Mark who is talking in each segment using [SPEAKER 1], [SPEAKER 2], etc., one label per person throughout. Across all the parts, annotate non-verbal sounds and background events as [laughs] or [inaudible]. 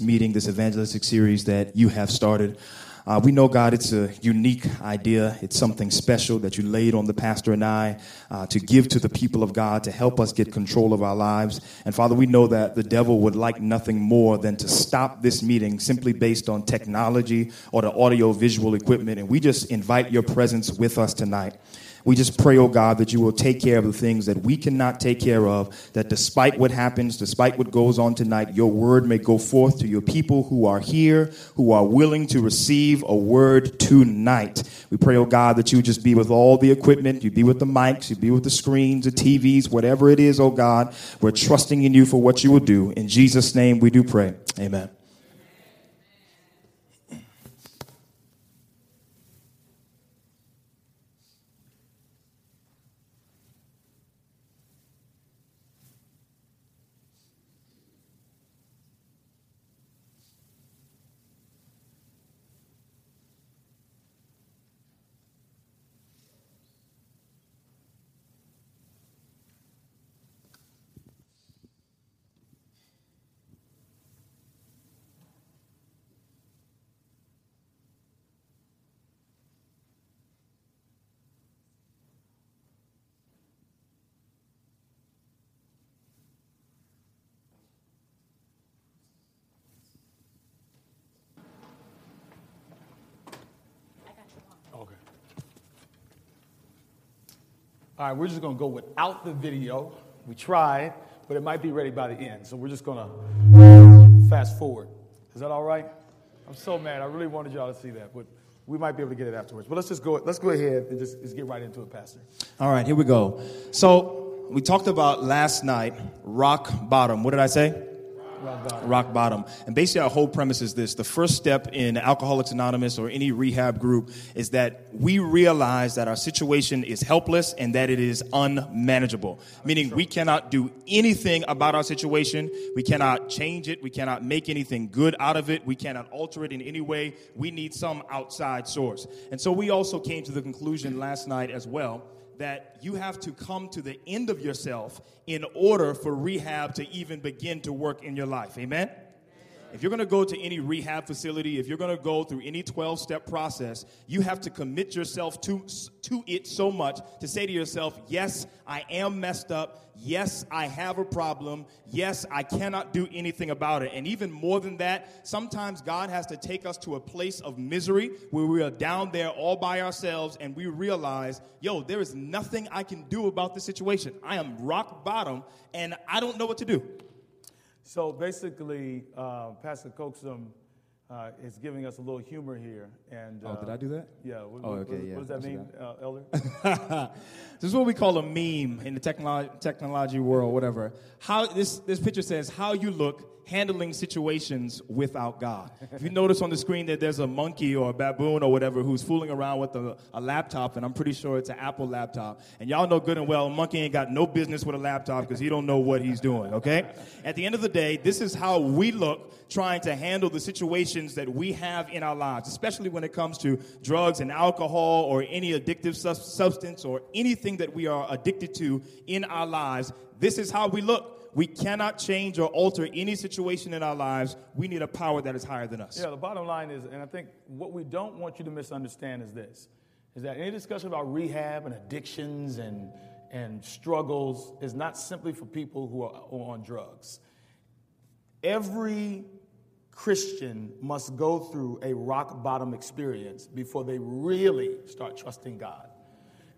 [SPEAKER 1] meeting, this evangelistic series that you have started. Uh, we know, God, it's a unique idea. It's something special that you laid on the pastor and I uh, to give to the people of God to help us get control of our lives. And Father, we know that the devil would like nothing more than to stop this meeting simply based on technology or the audio visual equipment. And we just invite your presence with us tonight. We just pray, oh God, that you will take care of the things that we cannot take care of, that despite what happens, despite what goes on tonight, your word may go forth to your people who are here, who are willing to receive a word tonight. We pray, oh God, that you just be with all the equipment, you be with the mics, you be with the screens, the TVs, whatever it is, oh God. We're trusting in you for what you will do. In Jesus' name we do pray. Amen.
[SPEAKER 2] All right, we're just going to go without the video. We tried, but it might be ready by the end. So we're just going to fast forward. Is that all right? I'm so mad. I really wanted y'all to see that, but we might be able to get it afterwards. But let's just go. Let's go ahead and just, just get right into it, Pastor.
[SPEAKER 1] All right, here we go. So we talked about last night rock bottom. What did I say?
[SPEAKER 2] Rock bottom.
[SPEAKER 1] rock bottom. And basically, our whole premise is this the first step in Alcoholics Anonymous or any rehab group is that we realize that our situation is helpless and that it is unmanageable. Meaning, we cannot do anything about our situation. We cannot change it. We cannot make anything good out of it. We cannot alter it in any way. We need some outside source. And so, we also came to the conclusion last night as well that you have to come to the end of yourself in order for rehab to even begin to work in your life. Amen? If you're going to go to any rehab facility, if you're going to go through any 12 step process, you have to commit yourself to, to it so much to say to yourself, Yes, I am messed up. Yes, I have a problem. Yes, I cannot do anything about it. And even more than that, sometimes God has to take us to a place of misery where we are down there all by ourselves and we realize, yo, there is nothing I can do about this situation. I am rock bottom and I don't know what to do.
[SPEAKER 2] So basically, uh, Pastor Coxum uh, is giving us a little humor here. And uh,
[SPEAKER 1] Oh, did I do that?
[SPEAKER 2] Yeah. What,
[SPEAKER 1] Oh, okay,
[SPEAKER 2] what-
[SPEAKER 1] yeah,
[SPEAKER 2] what does that mean, uh, Elder? [laughs]
[SPEAKER 1] this is what we call a meme in the technolo- technology world, whatever. How this this picture says how you look handling situations without God. If you notice on the screen that there's a monkey or a baboon or whatever who's fooling around with a, a laptop, and I'm pretty sure it's an Apple laptop. And y'all know good and well, a monkey ain't got no business with a laptop because he don't know what he's doing. Okay. At the end of the day, this is how we look trying to handle the situations that we have in our lives, especially when it comes to drugs and alcohol or any addictive sus- substance or anything that we are addicted to in our lives. This is how we look. We cannot change or alter any situation in our lives. We need a power that is higher than us.
[SPEAKER 2] Yeah, the bottom line is, and I think what we don't want you to misunderstand is this, is that any discussion about rehab and addictions and, and struggles is not simply for people who are, who are on drugs. Every Christian must go through a rock bottom experience before they really start trusting God.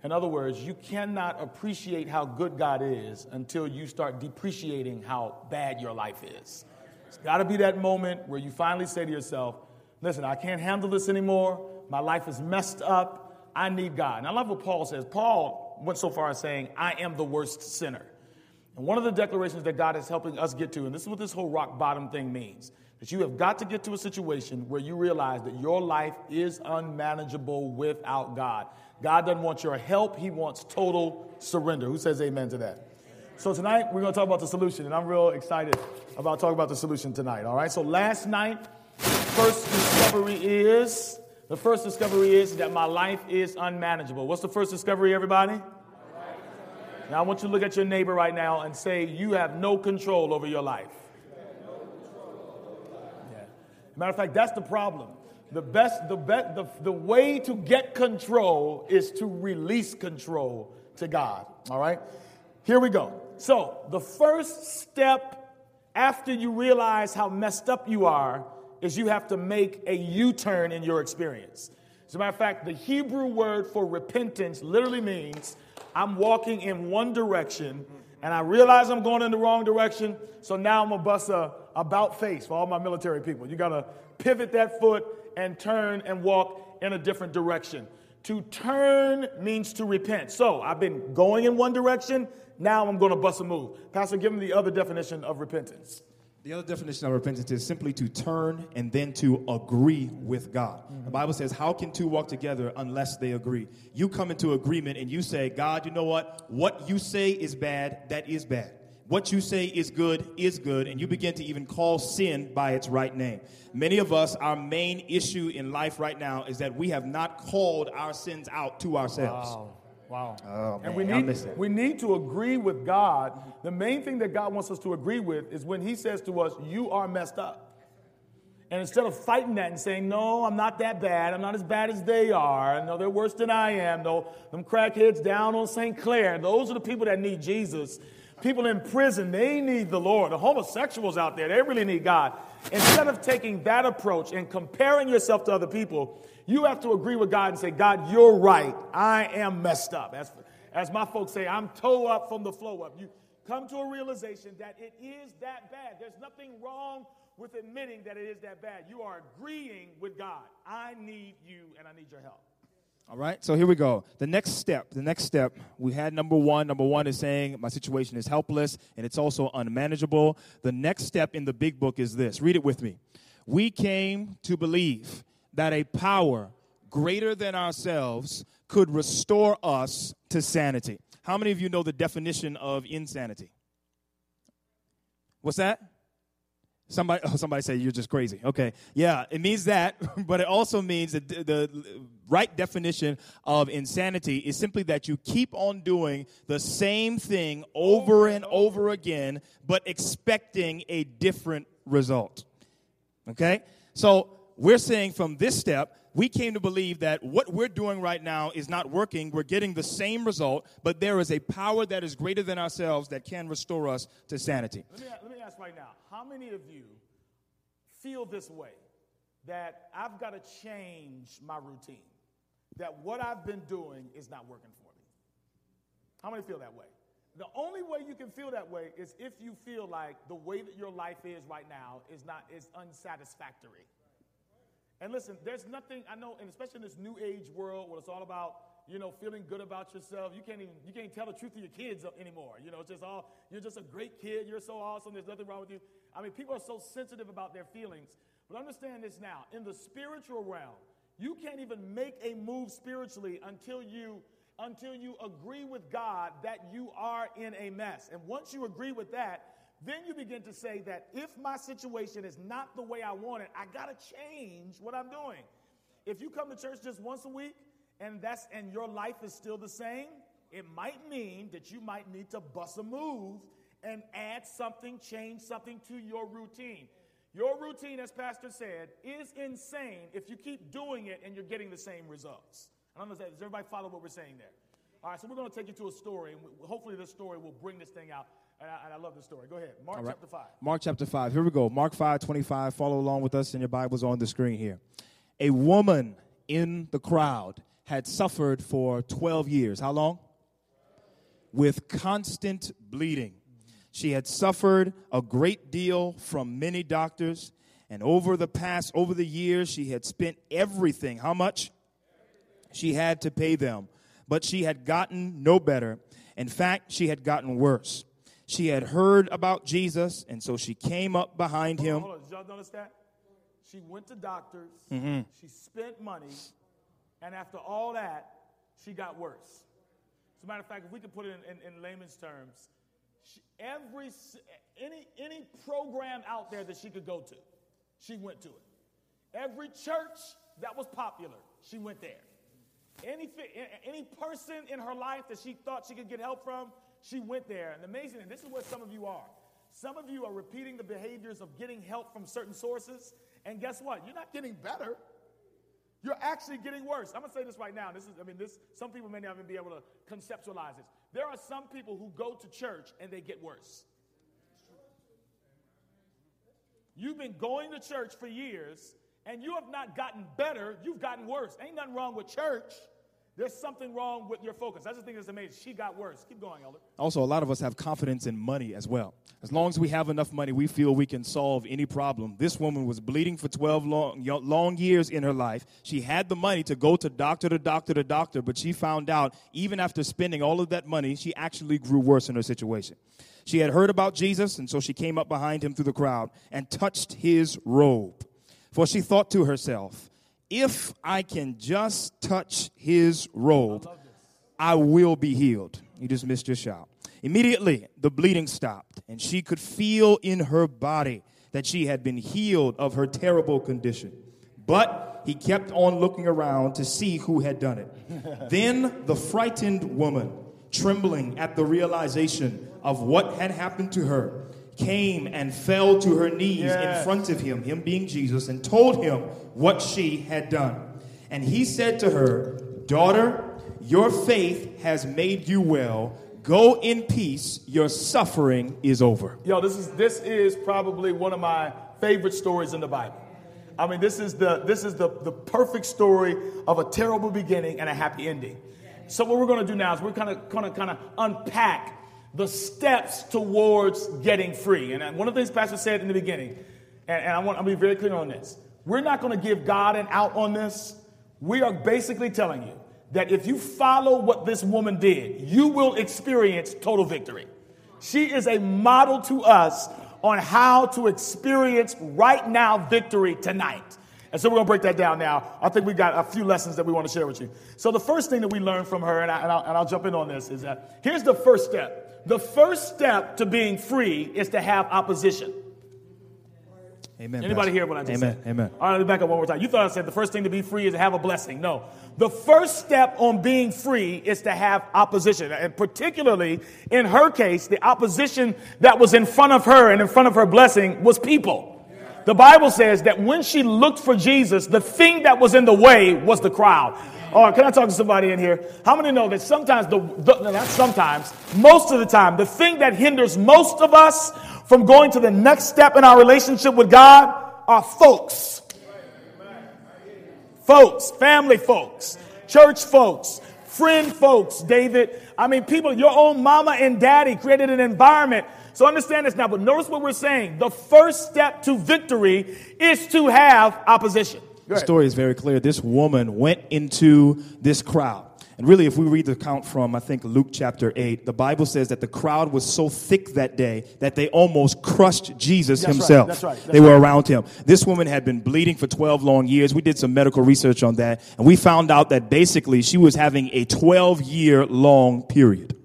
[SPEAKER 2] In other words, you cannot appreciate how good God is until you start depreciating how bad your life is. It's got to be that moment where you finally say to yourself, Listen, I can't handle this anymore. My life is messed up. I need God. And I love what Paul says. Paul went so far as saying, I am the worst sinner. And one of the declarations that God is helping us get to, and this is what this whole rock bottom thing means, that you have got to get to a situation where you realize that your life is unmanageable without God. God doesn't want your help, He wants total surrender. Who says amen to that? So tonight we're going to talk about the solution, and I'm real excited about talking about the solution tonight. All right. So last night, first discovery is the first discovery is that my life is unmanageable. What's the first discovery, everybody? Now I want you to look at your neighbor right now and say, You have no control over your life. Matter of fact, that's the problem. The best, the best, the, the way to get control is to release control to God. All right? Here we go. So, the first step after you realize how messed up you are is you have to make a U turn in your experience. As a matter of fact, the Hebrew word for repentance literally means I'm walking in one direction and I realize I'm going in the wrong direction, so now I'm gonna bust a about face for all my military people. You gotta pivot that foot and turn and walk in a different direction. To turn means to repent. So I've been going in one direction, now I'm gonna bust a move. Pastor, give me the other definition of repentance.
[SPEAKER 1] The other definition of repentance is simply to turn and then to agree with God. Mm-hmm. The Bible says, How can two walk together unless they agree? You come into agreement and you say, God, you know what? What you say is bad, that is bad. What you say is good is good, and you begin to even call sin by its right name. Many of us, our main issue in life right now is that we have not called our sins out to ourselves.
[SPEAKER 2] Wow. Wow.
[SPEAKER 1] Oh,
[SPEAKER 2] and we need, we need to agree with God. The main thing that God wants us to agree with is when He says to us, You are messed up. And instead of fighting that and saying, No, I'm not that bad. I'm not as bad as they are. No, they're worse than I am. No, them crackheads down on St. Clair. Those are the people that need Jesus. People in prison, they need the Lord. The homosexuals out there, they really need God. Instead of taking that approach and comparing yourself to other people, you have to agree with God and say, God, you're right. I am messed up. As, as my folks say, I'm toe up from the flow up. You come to a realization that it is that bad. There's nothing wrong with admitting that it is that bad. You are agreeing with God. I need you and I need your help.
[SPEAKER 1] All right, so here we go. The next step, the next step, we had number one. Number one is saying my situation is helpless and it's also unmanageable. The next step in the big book is this read it with me. We came to believe that a power greater than ourselves could restore us to sanity. How many of you know the definition of insanity? What's that? Somebody, oh, somebody say you're just crazy. Okay, yeah, it means that, [laughs] but it also means that the, the right definition of insanity is simply that you keep on doing the same thing over and over again, but expecting a different result. Okay, so we're saying from this step, we came to believe that what we're doing right now is not working. We're getting the same result, but there is a power that is greater than ourselves that can restore us to sanity.
[SPEAKER 2] Let me, let me ask right now how many of you feel this way? That I've got to change my routine, that what I've been doing is not working for me. How many feel that way? The only way you can feel that way is if you feel like the way that your life is right now is not is unsatisfactory. And listen, there's nothing I know, and especially in this new age world where it's all about you know feeling good about yourself. You can't even you can't tell the truth to your kids anymore. You know, it's just all you're just a great kid. You're so awesome. There's nothing wrong with you. I mean, people are so sensitive about their feelings. But understand this now: in the spiritual realm, you can't even make a move spiritually until you until you agree with God that you are in a mess. And once you agree with that, then you begin to say that if my situation is not the way I want it, I got to change what I'm doing. If you come to church just once a week and that's and your life is still the same, it might mean that you might need to bust a move and add something, change something to your routine. Your routine, as Pastor said, is insane if you keep doing it and you're getting the same results. I don't know, does everybody follow what we're saying there? All right, so we're going to take you to a story, and hopefully this story will bring this thing out. And I, and I love this story. Go ahead. Mark right. chapter 5.
[SPEAKER 1] Mark chapter 5. Here we go. Mark 5, 25. Follow along with us, and your Bible's on the screen here. A woman in the crowd had suffered for 12 years. How long? With constant bleeding. She had suffered a great deal from many doctors, and over the past, over the years, she had spent everything. How much? She had to pay them. But she had gotten no better. In fact, she had gotten worse. She had heard about Jesus, and so she came up behind him.
[SPEAKER 2] Hold on, Did y'all notice that? She went to doctors, mm-hmm. she spent money, and after all that, she got worse. As a matter of fact, if we could put it in, in, in layman's terms, she, every any any program out there that she could go to, she went to it. Every church that was popular, she went there. Any, any person in her life that she thought she could get help from, she went there. And amazing, and this is where some of you are. Some of you are repeating the behaviors of getting help from certain sources, And guess what? You're not getting better. You're actually getting worse. I'm gonna say this right now. This is, I mean, this some people may not even be able to conceptualize this. There are some people who go to church and they get worse. You've been going to church for years and you have not gotten better, you've gotten worse. Ain't nothing wrong with church. There's something wrong with your focus. I just think it's amazing. She got worse. Keep going, Elder.
[SPEAKER 1] Also, a lot of us have confidence in money as well. As long as we have enough money, we feel we can solve any problem. This woman was bleeding for 12 long, long years in her life. She had the money to go to doctor to doctor to doctor, but she found out even after spending all of that money, she actually grew worse in her situation. She had heard about Jesus, and so she came up behind him through the crowd and touched his robe. For she thought to herself, if I can just touch his robe, I will be healed. You just missed your shout. Immediately, the bleeding stopped, and she could feel in her body that she had been healed of her terrible condition. But he kept on looking around to see who had done it. [laughs] then the frightened woman, trembling at the realization of what had happened to her, came and fell to her knees yes. in front of him, him being Jesus, and told him what she had done. And he said to her, Daughter, your faith has made you well. Go in peace. Your suffering is over.
[SPEAKER 2] Yo, this is this is probably one of my favorite stories in the Bible. I mean, this is the this is the, the perfect story of a terrible beginning and a happy ending. So what we're going to do now is we're kind of kind of kind of unpack the steps towards getting free. And uh, one of the things Pastor said in the beginning, and, and I want to be very clear on this we're not going to give God an out on this. We are basically telling you that if you follow what this woman did, you will experience total victory. She is a model to us on how to experience right now victory tonight. And so we're going to break that down now. I think we got a few lessons that we want to share with you. So the first thing that we learned from her, and, I, and, I'll, and I'll jump in on this, is that here's the first step the first step to being free is to have opposition.
[SPEAKER 1] Amen.
[SPEAKER 2] Anybody hear what I just
[SPEAKER 1] Amen.
[SPEAKER 2] said?
[SPEAKER 1] Amen.
[SPEAKER 2] All right, let me back up one more time. You thought I said the first thing to be free is to have a blessing. No. The first step on being free is to have opposition. And particularly in her case, the opposition that was in front of her and in front of her blessing was people. The Bible says that when she looked for Jesus, the thing that was in the way was the crowd. All right, can I talk to somebody in here? How many know that sometimes, the, the, not sometimes, most of the time, the thing that hinders most of us from going to the next step in our relationship with God are folks. Folks, family folks, church folks, friend folks, David. I mean, people, your own mama and daddy created an environment. So understand this now, but notice what we're saying. The first step to victory is to have opposition.
[SPEAKER 1] The story is very clear. This woman went into this crowd. And really, if we read the account from, I think, Luke chapter 8, the Bible says that the crowd was so thick that day that they almost crushed Jesus
[SPEAKER 2] that's
[SPEAKER 1] himself.
[SPEAKER 2] Right, that's right, that's
[SPEAKER 1] they were around him. This woman had been bleeding for 12 long years. We did some medical research on that, and we found out that basically she was having a 12 year long period.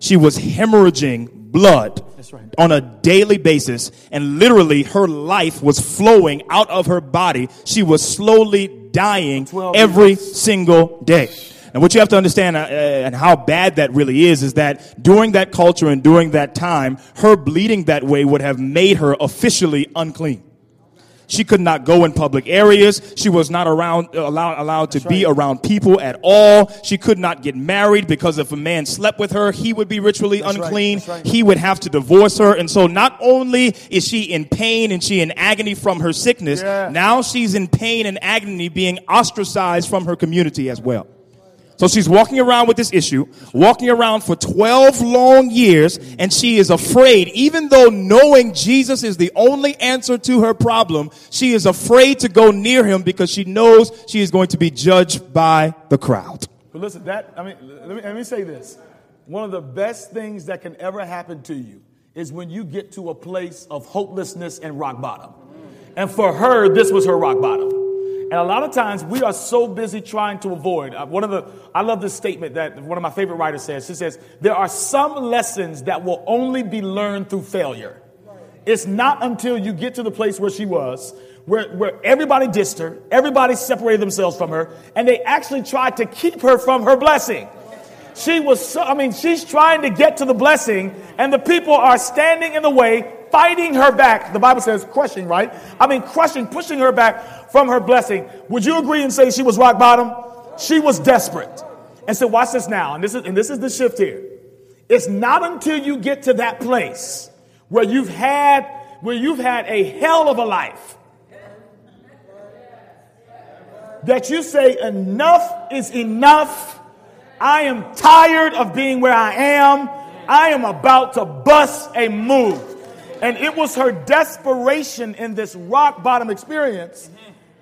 [SPEAKER 1] She was hemorrhaging blood right. on a daily basis, and literally her life was flowing out of her body. She was slowly dying every years. single day. And what you have to understand uh, uh, and how bad that really is is that during that culture and during that time, her bleeding that way would have made her officially unclean. She could not go in public areas. She was not around, uh, allowed, allowed to be around people at all. She could not get married because if a man slept with her, he would be ritually That's unclean. Right. Right. He would have to divorce her. And so not only is she in pain and she in agony from her sickness, yeah. now she's in pain and agony being ostracized from her community as well. So she's walking around with this issue, walking around for 12 long years, and she is afraid, even though knowing Jesus is the only answer to her problem, she is afraid to go near him because she knows she is going to be judged by the crowd.
[SPEAKER 2] But listen, that, I mean, let me, let me say this. One of the best things that can ever happen to you is when you get to a place of hopelessness and rock bottom. And for her, this was her rock bottom. And a lot of times we are so busy trying to avoid. Uh, one of the, I love this statement that one of my favorite writers says. She says, There are some lessons that will only be learned through failure. It's not until you get to the place where she was, where, where everybody dissed her, everybody separated themselves from her, and they actually tried to keep her from her blessing. She was so, I mean, she's trying to get to the blessing, and the people are standing in the way, fighting her back. The Bible says crushing, right? I mean, crushing, pushing her back from her blessing. Would you agree and say she was rock bottom? She was desperate. And so watch this now. And this is, and this is the shift here. It's not until you get to that place where you've had, where you've had a hell of a life that you say enough is enough. I am tired of being where I am. I am about to bust a move. And it was her desperation in this rock bottom experience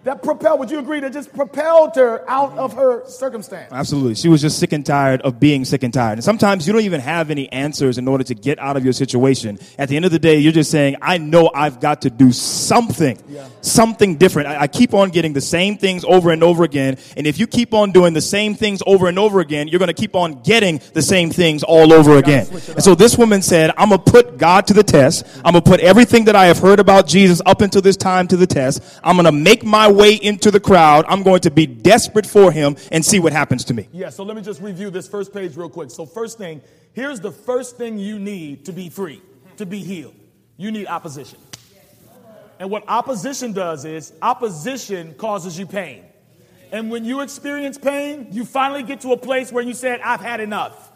[SPEAKER 2] that propelled, would you agree, that just propelled her out of her circumstance?
[SPEAKER 1] Absolutely. She was just sick and tired of being sick and tired. And sometimes you don't even have any answers in order to get out of your situation. At the end of the day, you're just saying, I know I've got to do something, yeah. something different. I, I, keep on getting the same things over and over again. And if you keep on doing the same things over and over again, you're going to keep on getting the same things all over again. And so this woman said, I'm going to put God to the test. I'm going to put everything that I have heard about Jesus up until this time to the test. I'm going to make my way into the crowd. I'm going to be desperate for him and see what happens to me.
[SPEAKER 2] Yeah, so let me just review this first page real quick. So, first thing, here's the first thing you need to be free, to be healed. You need opposition. And what opposition does is opposition causes you pain. And when you experience pain, you finally get to a place where you said, I've had enough.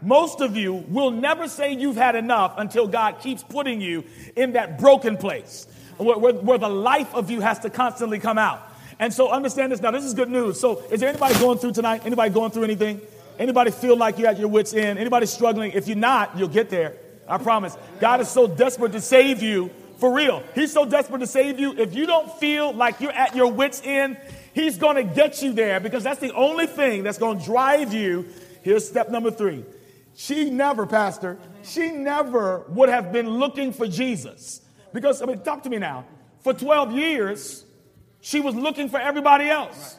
[SPEAKER 2] Most of you will never say you've had enough until God keeps putting you in that broken place where, where, where the life of you has to constantly come out. And so understand this now. This is good news. So is there anybody going through tonight? Anybody going through anything? Anybody feel like you're at your wits end? Anybody struggling? If you're not, you'll get there. I promise. God is so desperate to save you for real. He's so desperate to save you. If you don't feel like you're at your wits end, he's going to get you there because that's the only thing that's going to drive you. Here's step number 3. She never, pastor, she never would have been looking for Jesus. Because, I mean, talk to me now. For 12 years, she was looking for everybody else.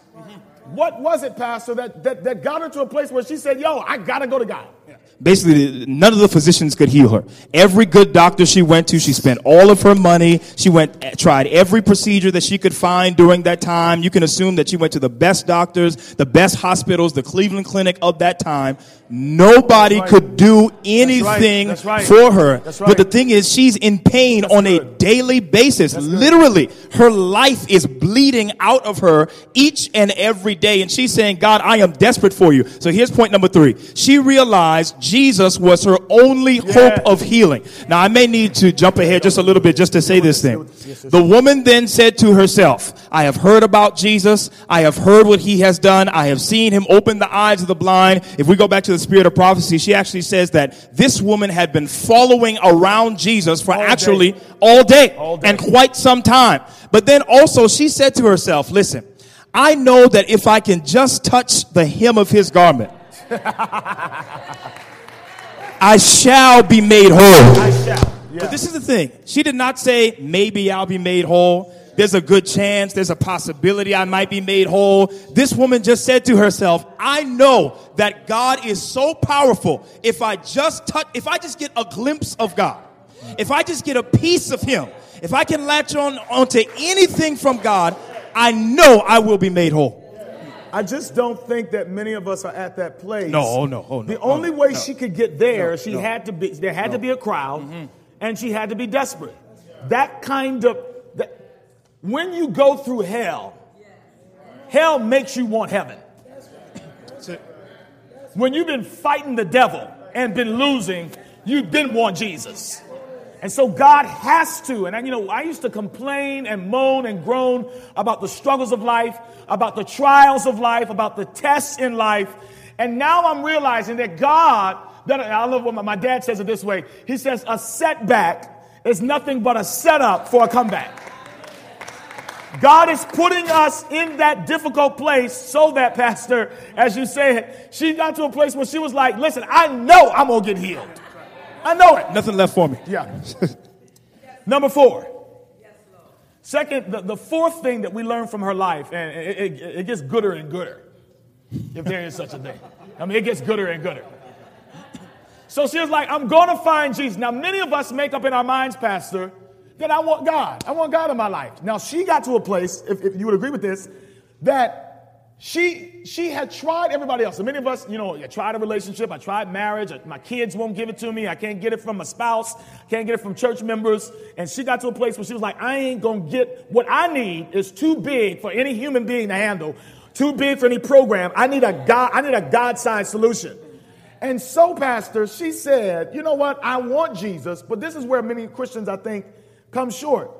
[SPEAKER 2] What was it, Pastor, that, that, that got her to a place where she said, Yo, I got to go to God?
[SPEAKER 1] Basically, none of the physicians could heal her. Every good doctor she went to, she spent all of her money. She went, eh, tried every procedure that she could find during that time. You can assume that she went to the best doctors, the best hospitals, the Cleveland Clinic of that time. Nobody right. could do anything That's right. That's right. for her. But the thing is, she's in pain That's on good. a daily basis. Literally, her life is bleeding out of her each and every day. And she's saying, God, I am desperate for you. So here's point number three. She realized Jesus was her only yeah. hope of healing. Now, I may need to jump ahead just a little bit just to say this thing. The woman then said to herself, I have heard about Jesus. I have heard what he has done. I have seen him open the eyes of the blind. If we go back to the spirit of prophecy, she actually says that this woman had been following around Jesus for all actually day. All, day, all day and quite some time. But then also she said to herself, listen, I know that if I can just touch the hem of his garment, [laughs] I shall be made whole. Oh. I shall. Yeah. But this is the thing. She did not say, maybe I'll be made whole. There's a good chance, there's a possibility I might be made whole. This woman just said to herself, I know that God is so powerful. If I just touch, if I just get a glimpse of God, if I just get a piece of Him, if I can latch on onto anything from God, I know I will be made whole.
[SPEAKER 2] I just don't think that many of us are at that place.
[SPEAKER 1] No, oh, no, oh, no.
[SPEAKER 2] The only way no. she could get there, no, she no. had to be. There had to be a crowd, mm-hmm. and she had to be desperate. That kind of that, when you go through hell, hell makes you want heaven. When you've been fighting the devil and been losing, you didn't want Jesus. And so God has to. And I, you know, I used to complain and moan and groan about the struggles of life, about the trials of life, about the tests in life. And now I'm realizing that God, that I love what my, my dad says it this way. He says, a setback is nothing but a setup for a comeback. God is putting us in that difficult place so that, Pastor, as you said, she got to a place where she was like, listen, I know I'm going to get healed. I know it.
[SPEAKER 1] Nothing left for me.
[SPEAKER 2] Yeah. [laughs] Number four. Second, the, the fourth thing that we learn from her life, and it, it, it gets gooder and gooder, if there is such a thing. I mean, it gets gooder and gooder. [coughs] So she was like, I'm going to find Jesus. Now, many of us make up in our minds, Pastor, that I want God. I want God in my life. Now, she got to a place, if, if you would agree with this, that she she had tried everybody else. So many of us, you know, I tried a relationship, I tried marriage, my kids won't give it to me, I can't get it from my spouse, can't get it from church members. And she got to a place where she was like, I ain't gonna get what I need is too big for any human being to handle, too big for any program. I need a God, I need a God-sized solution. And so, Pastor, she said, you know what? I want Jesus, but this is where many Christians, I think, come short.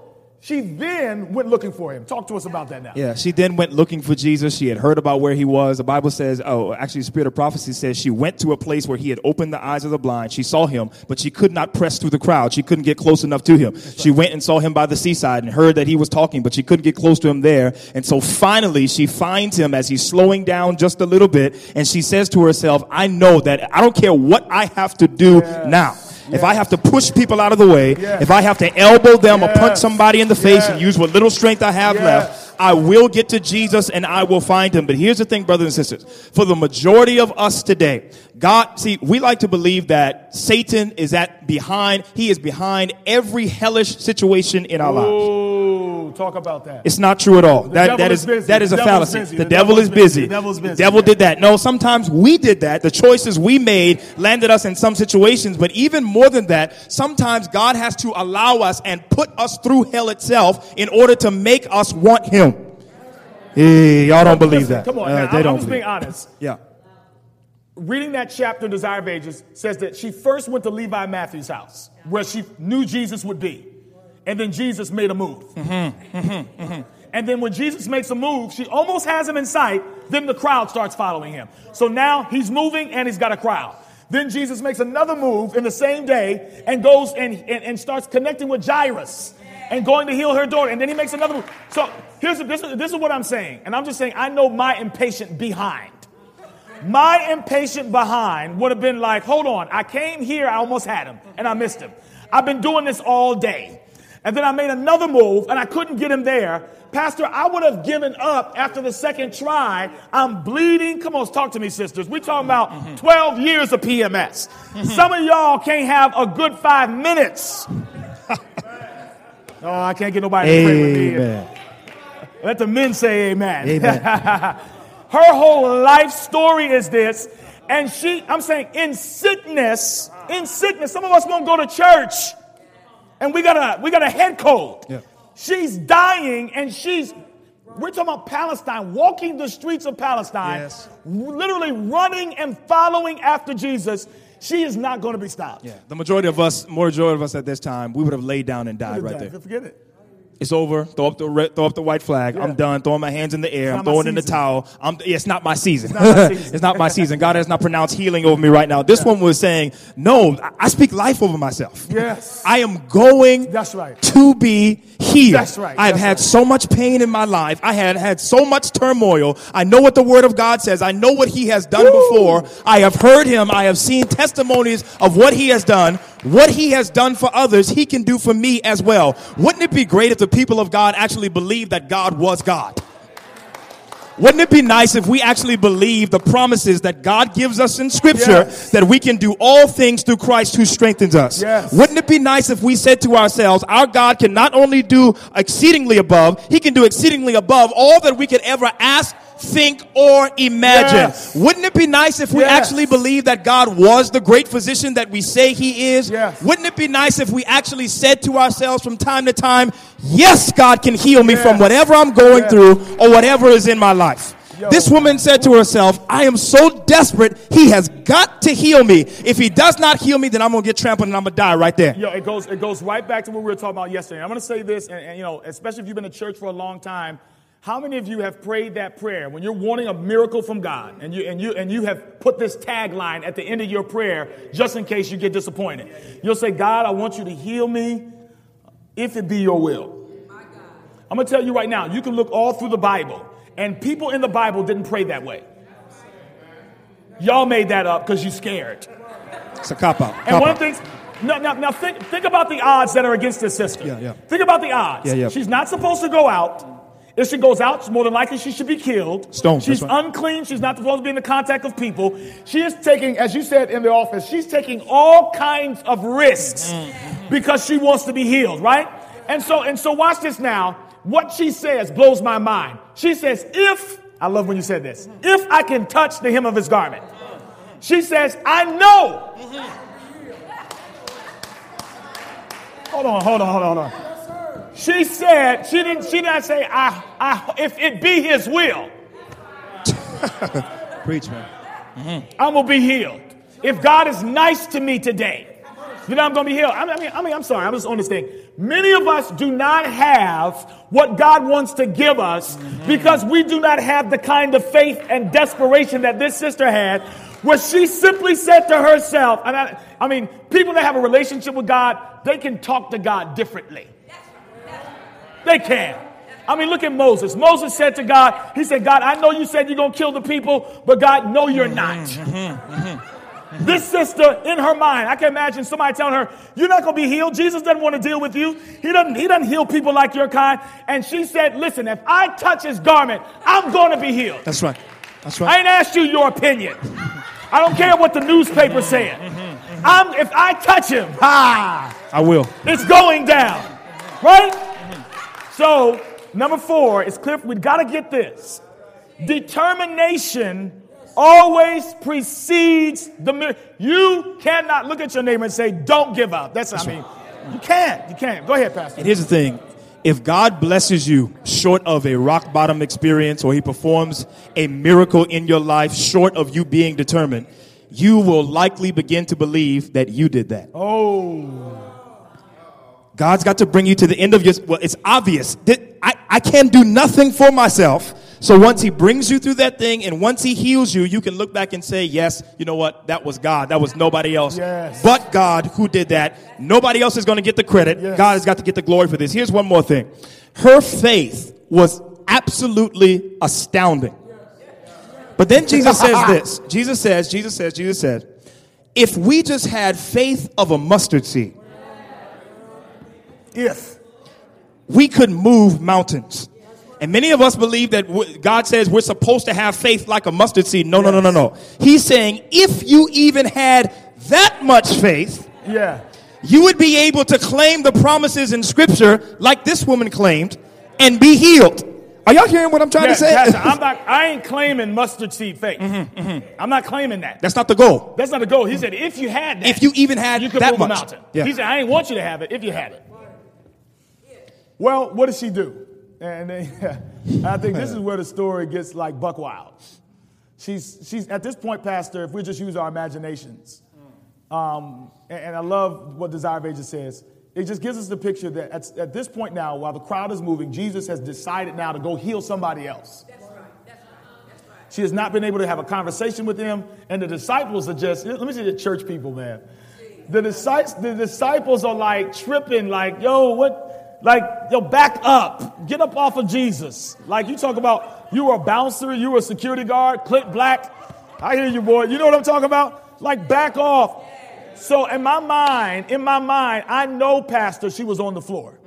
[SPEAKER 2] She then went looking for him. Talk to us about that now.
[SPEAKER 1] Yeah, she then went looking for Jesus. She had heard about where he was. The Bible says, oh, actually, the Spirit of Prophecy says she went to a place where he had opened the eyes of the blind. She saw him, but she could not press through the crowd. She couldn't get close enough to him. She went and saw him by the seaside and heard that he was talking, but she couldn't get close to him there. And so finally, she finds him as he's slowing down just a little bit. And she says to herself, I know that I don't care what I have to do
[SPEAKER 2] Yes.
[SPEAKER 1] now. If I have to push people out of the way,
[SPEAKER 2] Yes.
[SPEAKER 1] if I have to elbow them or punch somebody in the face and use what little strength I have
[SPEAKER 2] Yes.
[SPEAKER 1] left, I will get to Jesus and I will find him. But here's the thing, brothers and sisters. For the majority of us today, God, see, we like to believe that Satan is at behind, he is behind every hellish situation in our lives.
[SPEAKER 2] Talk about that.
[SPEAKER 1] It's not true at all. That, that
[SPEAKER 2] is
[SPEAKER 1] is, that is
[SPEAKER 2] The
[SPEAKER 1] a fallacy.
[SPEAKER 2] busy.
[SPEAKER 1] The,
[SPEAKER 2] The
[SPEAKER 1] devil
[SPEAKER 2] devil's
[SPEAKER 1] is
[SPEAKER 2] busy.
[SPEAKER 1] busy.
[SPEAKER 2] The devil's busy.
[SPEAKER 1] The devil did that. No, sometimes we did that. The choices we made landed us in some situations. But even more than that, sometimes God has to allow us and put us through hell itself in order to make us want Him. Hey, y'all don't believe
[SPEAKER 2] Listen,
[SPEAKER 1] that.
[SPEAKER 2] Come on,
[SPEAKER 1] Uh,
[SPEAKER 2] now,
[SPEAKER 1] they
[SPEAKER 2] I'm,
[SPEAKER 1] don't
[SPEAKER 2] I'm just being honest.
[SPEAKER 1] Yeah.
[SPEAKER 2] Reading that chapter in Desire of Ages says that she first went to Levi Matthews' house where she knew Jesus would be. And then Jesus made a move.
[SPEAKER 1] Mm-hmm,
[SPEAKER 2] And then when Jesus makes a move, she almost has him in sight. Then the crowd starts following him. So now he's moving and he's got a crowd. Then Jesus makes another move in the same day and goes and, and, and starts connecting with Jairus and going to heal her daughter. And then he makes another move. So here's this, is- this is what I'm saying. And I'm just saying, I know my impatient behind. My impatient behind would have been like, hold on, I came here, I almost had him, and I missed him. I've been doing this all day. And then I made another move, and I couldn't get him there. Pastor, I would have given up after the second try. I'm bleeding. Come on, talk to me, sisters. We're talking about mm-hmm. 12 years of PMS. Mm-hmm. Some of y'all can't have a good five minutes. [laughs] oh, I can't get nobody to pray with me. Let the men say amen.
[SPEAKER 1] Amen. [laughs]
[SPEAKER 2] Her whole life story is this. And she, I'm saying, in sickness, in sickness, some of us won't go to church. And we got a we got a head cold.
[SPEAKER 1] Yeah.
[SPEAKER 2] She's dying and she's we're talking about Palestine, walking the streets of Palestine,
[SPEAKER 1] Yes.
[SPEAKER 2] literally running and following after Jesus. She is not going to be stopped.
[SPEAKER 1] Yeah. The majority of us, more majority of us at this time, we would have laid down and died right there.
[SPEAKER 2] Forget it.
[SPEAKER 1] It's over. Throw up the red, throw up the white flag.
[SPEAKER 2] Yeah.
[SPEAKER 1] I'm done. Throwing my hands in the air. I'm throwing in the towel. I'm, yeah, it's not my season.
[SPEAKER 2] not my [laughs] season.
[SPEAKER 1] it's not my season. God has not pronounced healing over me right now. This one was saying, no, I- I speak life over myself.
[SPEAKER 2] Yes.
[SPEAKER 1] I am going
[SPEAKER 2] That's right.
[SPEAKER 1] to be healed.
[SPEAKER 2] That's right.
[SPEAKER 1] I've
[SPEAKER 2] That's
[SPEAKER 1] had
[SPEAKER 2] right.
[SPEAKER 1] so much pain in my life. I had had so much turmoil. I know what the word of God says. I know what he has done
[SPEAKER 2] Woo.
[SPEAKER 1] before. I have heard him. I have seen testimonies of what he has done. What he has done for others, he can do for me as well. Wouldn't it be great if the people of God actually believed that God was God? Wouldn't it be nice if we actually believe the promises that God gives us in scripture
[SPEAKER 2] Yes.
[SPEAKER 1] that we can do all things through Christ who strengthens us?
[SPEAKER 2] Yes.
[SPEAKER 1] Wouldn't it be nice if we said to ourselves, our God can not only do exceedingly above, he can do exceedingly above all that we could ever ask, think, or imagine.
[SPEAKER 2] Yes.
[SPEAKER 1] Wouldn't it be nice if we
[SPEAKER 2] Yes.
[SPEAKER 1] actually believed that God was the great physician that we say he is?
[SPEAKER 2] Yes.
[SPEAKER 1] Wouldn't it be nice if we actually said to ourselves from time to time, yes, God can heal me from whatever I'm going through or whatever is in my life?
[SPEAKER 2] Yo.
[SPEAKER 1] This woman said to herself, I am so desperate, he has got to heal me. If he does not heal me, then I'm going to get trampled and I'm going to die right there.
[SPEAKER 2] Yo, it goes it goes right back to what we were talking about yesterday. I'm going to say this, and, and, you know, especially if you've been in church for a long time. How many of you have prayed that prayer when you're wanting a miracle from God, and you and you and you have put this tagline at the end of your prayer just in case you get disappointed? You'll say, "God, I want you to heal me, if it be Your will." I'm going to tell you right now. You can look all through the Bible, and people in the Bible didn't pray that way. Y'all made that up because you're scared.
[SPEAKER 1] It's a cop out.
[SPEAKER 2] And one of the things, now, now, now think, think about the odds that are against this sister.
[SPEAKER 1] Yeah, yeah.
[SPEAKER 2] Think about the odds.
[SPEAKER 1] Yeah, yeah.
[SPEAKER 2] She's not supposed to go out. If she goes out, it's more than likely she should be killed.
[SPEAKER 1] Stoned,
[SPEAKER 2] She's
[SPEAKER 1] right.
[SPEAKER 2] unclean. She's not supposed to be in the contact of people. She is taking, as you said in the office, she's taking all kinds of risks
[SPEAKER 1] Mm-hmm.
[SPEAKER 2] because she wants to be healed, right? And so, and so watch this now. What she says blows my mind. She says, if I love when you said this. If I can touch the hem of his garment. She says, I know. Hold on, hold on, hold on, hold on. She said, she didn't, she didn't say, I, I, if it be his will, [laughs]
[SPEAKER 1] Preach, man. Mm-hmm.
[SPEAKER 2] I'm gonna be healed. If God is nice to me today, then I'm gonna be healed. I mean, I mean, I'm sorry, I'm just on this thing. Many of us do not have what God wants to give us mm-hmm. because we do not have the kind of faith and desperation that this sister had, where she simply said to herself, and I, I mean, people that have a relationship with God, they can talk to God differently. They can. I mean, look at Moses. Moses said to God, He said, God, I know you said you're going to kill the people, but God, no, you're not. Mm-hmm, mm-hmm, mm-hmm. This sister, in her mind, I can imagine somebody telling her, You're not going to be healed. Jesus doesn't want to deal with you. He doesn't, he doesn't heal people like your kind. And she said, Listen, if I touch his garment, I'm going to be healed.
[SPEAKER 1] That's right. That's right.
[SPEAKER 2] I ain't asked you your opinion. I don't care what the newspaper said. I'm, if I touch him, ha,
[SPEAKER 1] I will.
[SPEAKER 2] it's going down. Right? So, number four, is clear We've got to get this. Determination always precedes the miracle. You cannot look at your neighbor and say, don't give up. That's, I mean, you can't. You can't. Go ahead, Pastor.
[SPEAKER 1] And here's the thing if God blesses you short of a rock bottom experience or he performs a miracle in your life short of you being determined, you will likely begin to believe that you did that.
[SPEAKER 2] Oh,
[SPEAKER 1] God's got to bring you to the end of your. Well, it's obvious that I, I can't do nothing for myself. So once He brings you through that thing, and once He heals you, you can look back and say, "Yes, you know what? That was God. That was nobody else.
[SPEAKER 2] Yes.
[SPEAKER 1] But God who did that. Nobody else is going to get the credit.
[SPEAKER 2] Yes.
[SPEAKER 1] God has got to get the glory for this." Here's one more thing: her faith was absolutely astounding. But then Jesus says [laughs] this. Jesus says, Jesus says, Jesus says, if we just had faith of a mustard seed.
[SPEAKER 2] If.
[SPEAKER 1] we could move mountains. And many of us believe that God says we're supposed to have faith like a mustard seed. No, no, no, no, no. He's saying if you even had that much faith,
[SPEAKER 2] Yeah.
[SPEAKER 1] you would be able to claim the promises in Scripture like this woman claimed and be healed. Are y'all hearing what I'm trying
[SPEAKER 2] Yeah,
[SPEAKER 1] to say?
[SPEAKER 2] Pastor, [laughs] I'm not, I ain't claiming mustard seed faith. Mm-hmm, mm-hmm. I'm not claiming that.
[SPEAKER 1] That's not the goal.
[SPEAKER 2] That's not the goal. He said, if you had that,
[SPEAKER 1] If you even had
[SPEAKER 2] you could
[SPEAKER 1] that
[SPEAKER 2] move a
[SPEAKER 1] much.
[SPEAKER 2] mountain.
[SPEAKER 1] Yeah.
[SPEAKER 2] He said, I ain't want you to have it if you had it. Well, what does she do? And then, [laughs] I think this is [laughs] where the story gets like buck wild. She's, she's at this point, Pastor, if we just use our imaginations, um, and, and I love what Desire of Ages says. It just gives us the picture that at, at this point now, while the crowd is moving, Jesus has decided now to go heal somebody else. That's right. That's right. She has not been able to have a conversation with him, and the disciples are just, let me see the church people, man. The disciples, the disciples are like tripping, like, yo, what, like, yo, back up, get up off of Jesus. Like, you talk about, you were a bouncer, you were a security guard, clip black. I hear you, boy. You know what I'm talking about? Like, back off. So, in my mind, in my mind, I know, Pastor, she was on the floor.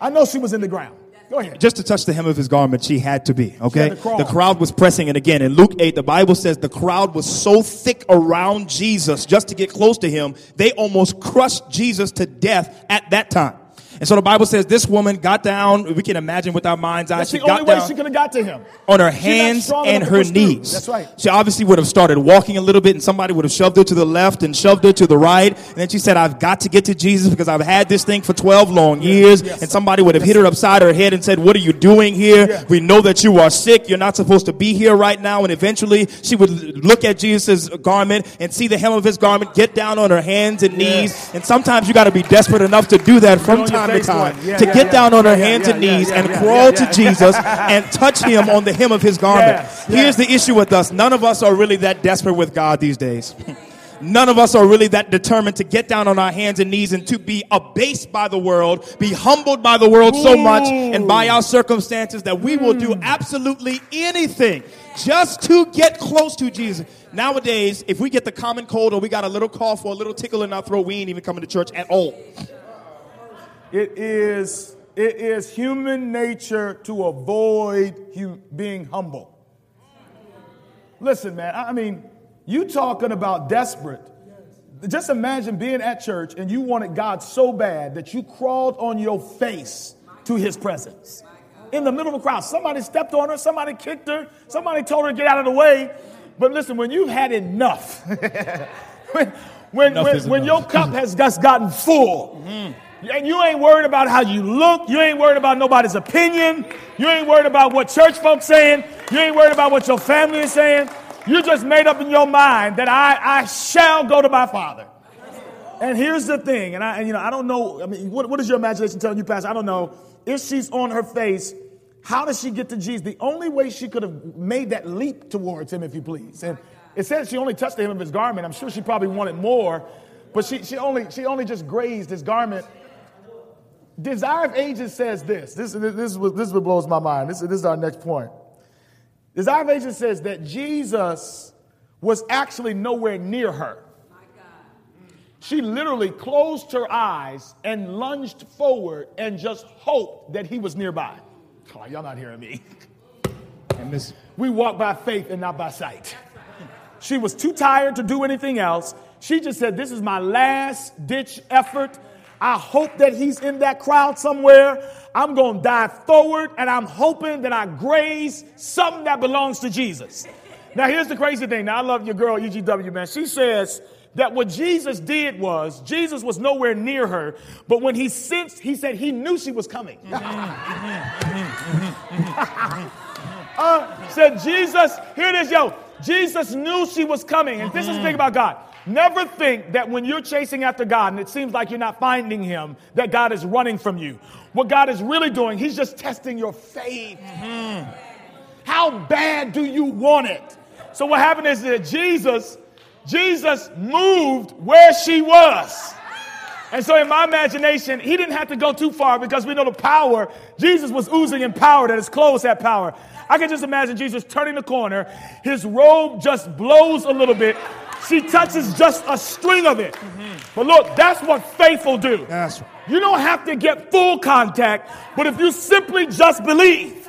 [SPEAKER 2] I know she was in the ground. Go ahead.
[SPEAKER 1] just to touch the hem of his garment, she had to be, okay? The crowd was pressing. And again, in Luke 8, the Bible says the crowd was so thick around Jesus just to get close to him, they almost crushed Jesus to death at that time. And so the Bible says this woman got down, we can imagine with our mind's eye,
[SPEAKER 2] That's
[SPEAKER 1] she
[SPEAKER 2] the
[SPEAKER 1] got
[SPEAKER 2] only way
[SPEAKER 1] down
[SPEAKER 2] she could have got to him.
[SPEAKER 1] on her hands and her knees.
[SPEAKER 2] That's right.
[SPEAKER 1] She obviously would have started walking a little bit and somebody would have shoved her to the left and shoved her to the right. And then she said, I've got to get to Jesus because I've had this thing for 12 long years.
[SPEAKER 2] Yes.
[SPEAKER 1] And somebody would have hit her upside her head and said, what are you doing here?
[SPEAKER 2] Yeah.
[SPEAKER 1] We know that you are sick. You're not supposed to be here right now. And eventually she would look at Jesus' garment and see the hem of his garment, get down on her hands and knees.
[SPEAKER 2] Yes.
[SPEAKER 1] And sometimes you got to be desperate enough to do that from
[SPEAKER 2] your
[SPEAKER 1] time to time.
[SPEAKER 2] Yeah,
[SPEAKER 1] to
[SPEAKER 2] yeah,
[SPEAKER 1] get
[SPEAKER 2] yeah.
[SPEAKER 1] down on her hands and knees and crawl to. Jesus [laughs] and touch him on the hem of his garment.
[SPEAKER 2] Yes,
[SPEAKER 1] Here's
[SPEAKER 2] yes.
[SPEAKER 1] the issue with us. None of us are really that desperate with God these days. None of us are really that determined to get down on our hands and knees and to be abased by the world, be humbled by the world so much and by our circumstances that we will do absolutely anything just to get close to Jesus. Nowadays, if we get the common cold or we got a little cough or a little tickle in our throat, we ain't even coming to church at all.
[SPEAKER 2] It is, it is human nature to avoid hu- being humble. Listen, man, I mean, you talking about desperate. Just imagine being at church and you wanted God so bad that you crawled on your face to his presence. in the middle of a crowd. Somebody stepped on her, somebody kicked her, somebody told her to get out of the way. But listen, when you've had enough, [laughs] when, when,
[SPEAKER 1] Enough
[SPEAKER 2] when, when your cup [laughs] has just gotten full, and you ain't worried about how you look, you ain't worried about nobody's opinion, you ain't worried about what church folks saying, you ain't worried about what your family is saying. You just made up in your mind that I, I shall go to my father. And here's the thing, and I, and, you know, I don't know. I mean, what, what is your imagination telling you, Pastor? I don't know. If she's on her face, how does she get to Jesus? The only way she could have made that leap towards him, if you please. And it says she only touched the hem of his garment. I'm sure she probably wanted more, but she, she only she only just grazed his garment. Desire of Ages says this. This, this, this, is what, this is what blows my mind. This, this is our next point. Desire of Ages says that Jesus was actually nowhere near her. She literally closed her eyes and lunged forward and just hoped that he was nearby. Oh, y'all not hearing me. [laughs]
[SPEAKER 1] And this,
[SPEAKER 2] We walk by faith and not by sight. She was too tired to do anything else. She just said, This is my last ditch effort. I hope that he's in that crowd somewhere. I'm going to dive forward and I'm hoping that I graze something that belongs to Jesus. Now, here's the crazy thing. Now, I love your girl, EGW, man. She says that what Jesus did was, Jesus was nowhere near her, but when he sensed, he said he knew she was coming. Mm-hmm. Mm-hmm. [laughs] uh, said Jesus, here it is, yo. Jesus knew she was coming. And this is the thing mm-hmm. about God. Never think that when you're chasing after God and it seems like you're not finding him, that God is running from you. What God is really doing, he's just testing your faith. Hmm. How bad do you want it? So what happened is that Jesus, Jesus moved where she was. And so in my imagination, he didn't have to go too far because we know the power. Jesus was oozing in power that his clothes had power. I can just imagine Jesus turning the corner. His robe just blows a little bit. She touches just a string of it. But look, that's what faith will do.
[SPEAKER 1] That's right.
[SPEAKER 2] You don't have to get full contact, but if you simply just believe,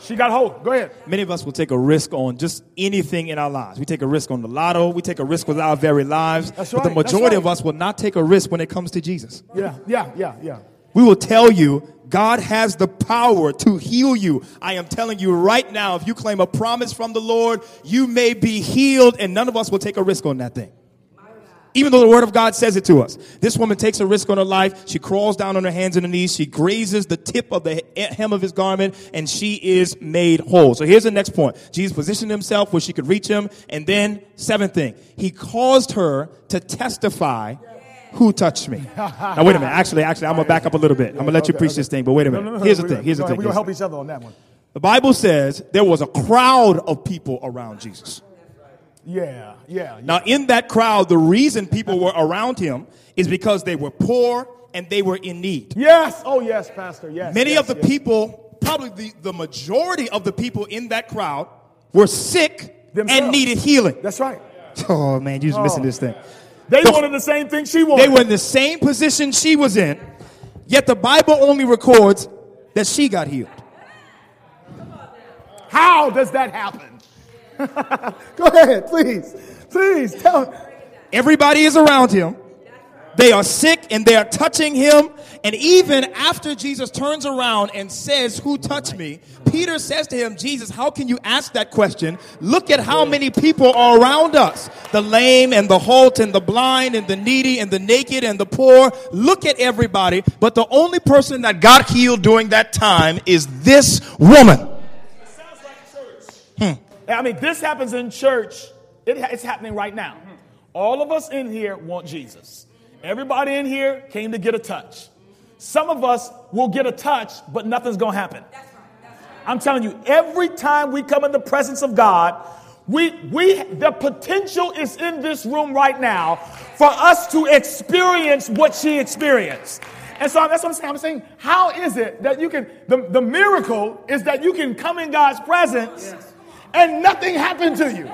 [SPEAKER 2] she got hold. Go ahead.
[SPEAKER 1] many of us will take a risk on just anything in our lives. We take a risk on the lotto. We take a risk with our very lives.
[SPEAKER 2] That's
[SPEAKER 1] but the
[SPEAKER 2] right,
[SPEAKER 1] majority
[SPEAKER 2] right.
[SPEAKER 1] of us will not take a risk when it comes to Jesus.
[SPEAKER 2] Yeah, yeah, yeah, yeah.
[SPEAKER 1] We will tell you God has the power to heal you. I am telling you right now, if you claim a promise from the Lord, you may be healed, and none of us will take a risk on that thing. Even though the word of God says it to us. This woman takes a risk on her life. She crawls down on her hands and her knees. She grazes the tip of the hem of his garment and she is made whole. So here's the next point. Jesus positioned himself where she could reach him. And then seventh thing, he caused her to testify who touched me. [laughs] Now wait a minute. Actually, actually, I'm gonna back up a little bit. I'm gonna let you
[SPEAKER 2] Okay,
[SPEAKER 1] preach
[SPEAKER 2] okay.
[SPEAKER 1] this thing, but wait a minute.
[SPEAKER 2] no, no,
[SPEAKER 1] Here's the thing. Here's the thing.
[SPEAKER 2] We're going to help each other on that one.
[SPEAKER 1] the Bible says there was a crowd of people around Jesus.
[SPEAKER 2] Yeah, yeah. yeah.
[SPEAKER 1] Now, in that crowd, the reason people were around him is because they were poor and they were in need.
[SPEAKER 2] Yes. Oh, yes, Pastor. Yes.
[SPEAKER 1] Many
[SPEAKER 2] yes,
[SPEAKER 1] of the
[SPEAKER 2] yes.
[SPEAKER 1] people, probably the, the majority of the people in that crowd, were sick
[SPEAKER 2] Themselves.
[SPEAKER 1] and needed healing.
[SPEAKER 2] That's right. [laughs]
[SPEAKER 1] Oh, man, you're just missing oh. this thing.
[SPEAKER 2] They
[SPEAKER 1] The-
[SPEAKER 2] wanted the same thing she wanted.
[SPEAKER 1] They were in the same position she was in, yet the Bible only records that she got healed.
[SPEAKER 2] How does that happen? [laughs] Go ahead, please. Please tell.
[SPEAKER 1] Everybody is around him. They are sick and they are touching him. And even after Jesus turns around and says, Who touched me? Peter says to him, Jesus, how can you ask that question? Look at how many people are around us the lame and the halt and the blind and the needy and the naked and the poor. Look at everybody. But the only person that got healed during that time is this woman. Hmm.
[SPEAKER 2] I mean, this happens in church. It, it's happening right now. All of us in here want Jesus. Everybody in here came to get a touch. Some of us will get a touch, but nothing's going to happen. I'm telling you, every time we come in the presence of God, we, we, the potential is in this room right now for us to experience what she experienced. And so that's what I'm saying. I'm saying, how is it that you can, the, the miracle is that you can come in God's presence and nothing happened to you.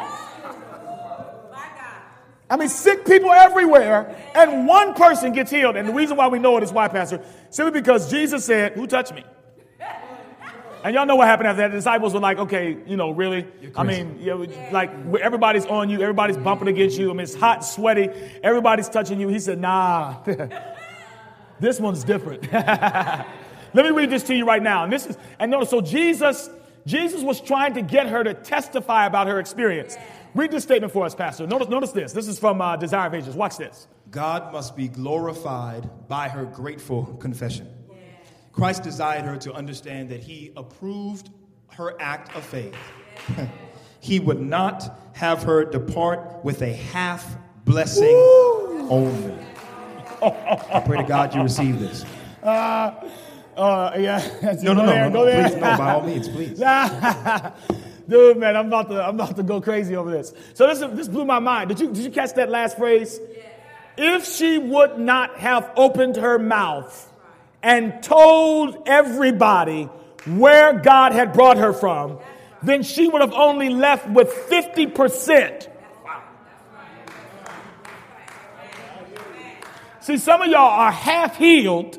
[SPEAKER 2] I mean, sick people everywhere, and one person gets healed. And the reason why we know it is why, Pastor? Simply because Jesus said, Who touched me? And y'all know what happened after that. The disciples were like, okay, you know, really? I mean, you know, like everybody's on you, everybody's bumping against you. I mean, it's hot, sweaty, everybody's touching you. He said, nah, [laughs] this one's different. [laughs] Let me read this to you right now. And this is, and notice, so Jesus, Jesus was trying to get her to testify about her experience. Read this statement for us, Pastor. Notice, notice this. This is from uh, Desire of Ages. Watch this.
[SPEAKER 1] God must be glorified by her grateful confession. Christ desired her to understand that he approved her act of faith. [laughs] he would not have her depart with a half blessing Woo! only. I pray to God you receive this. [laughs]
[SPEAKER 2] Uh, uh, yeah.
[SPEAKER 1] No, no, no, no, no, please, no, by all means, [laughs] please.
[SPEAKER 2] Dude, man, I'm about to, I'm about to go crazy over this. So this, this blew my mind. Did you, did you catch that last phrase? If she would not have opened her mouth and told everybody where God had brought her from, then she would have only left with 50%. See, some of y'all are half healed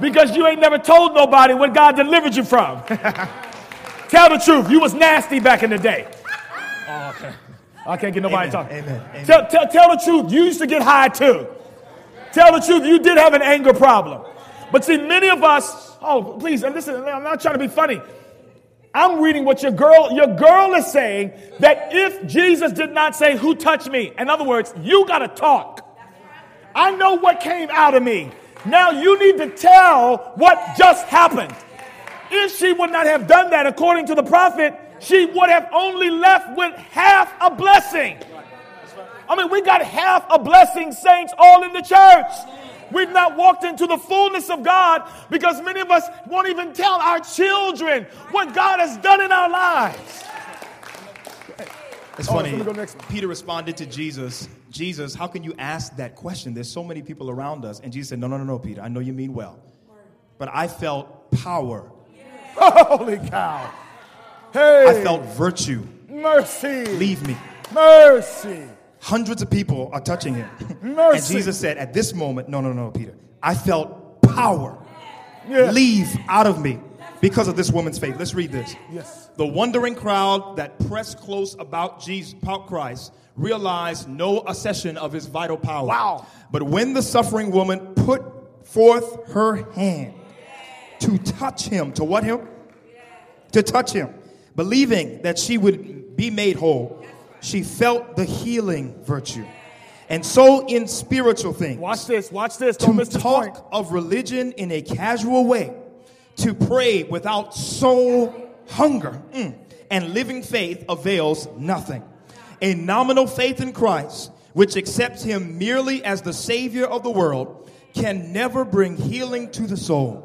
[SPEAKER 2] because you ain't never told nobody what God delivered you from. [laughs] Tell the truth. You was nasty back in the day. Oh, okay. I can't get nobody talking. Tell, tell, tell the truth. You used to get high too. Tell the truth. You did have an anger problem. But see, many of us, oh, please, and listen, I'm not trying to be funny. I'm reading what your girl, your girl is saying that if Jesus did not say, Who touched me? In other words, you got to talk. I know what came out of me. Now you need to tell what just happened. If she would not have done that according to the prophet, she would have only left with half a blessing. I mean, we got half a blessing, saints, all in the church. We've not walked into the fullness of God because many of us won't even tell our children what God has done in our lives.
[SPEAKER 1] It's oh, funny. Peter responded to Jesus, Jesus, how can you ask that question? There's so many people around us. And Jesus said, No, no, no, no, Peter. I know you mean well. But I felt power. [laughs]
[SPEAKER 2] Holy cow. Hey.
[SPEAKER 1] I felt virtue.
[SPEAKER 2] Mercy.
[SPEAKER 1] Leave me.
[SPEAKER 2] Mercy.
[SPEAKER 1] Hundreds of people are touching him. [laughs]
[SPEAKER 2] Mercy.
[SPEAKER 1] And Jesus said, At this moment, no, no, no, Peter. I felt power yeah. leave out of me because of this woman's faith. Let's read this.
[SPEAKER 2] Yes.
[SPEAKER 1] The wondering crowd that pressed close about Jesus, about Christ, realized no accession of his vital power.
[SPEAKER 2] Wow.
[SPEAKER 1] But when the suffering woman put forth her hand to touch him, to what him? To touch him, believing that she would be made whole, she felt the healing virtue. And so in spiritual things.
[SPEAKER 2] Watch this, watch this. Don't
[SPEAKER 1] to talk of religion in a casual way, to pray without soul hunger, mm, and living faith avails nothing. A nominal faith in Christ, which accepts him merely as the Savior of the world, can never bring healing to the soul.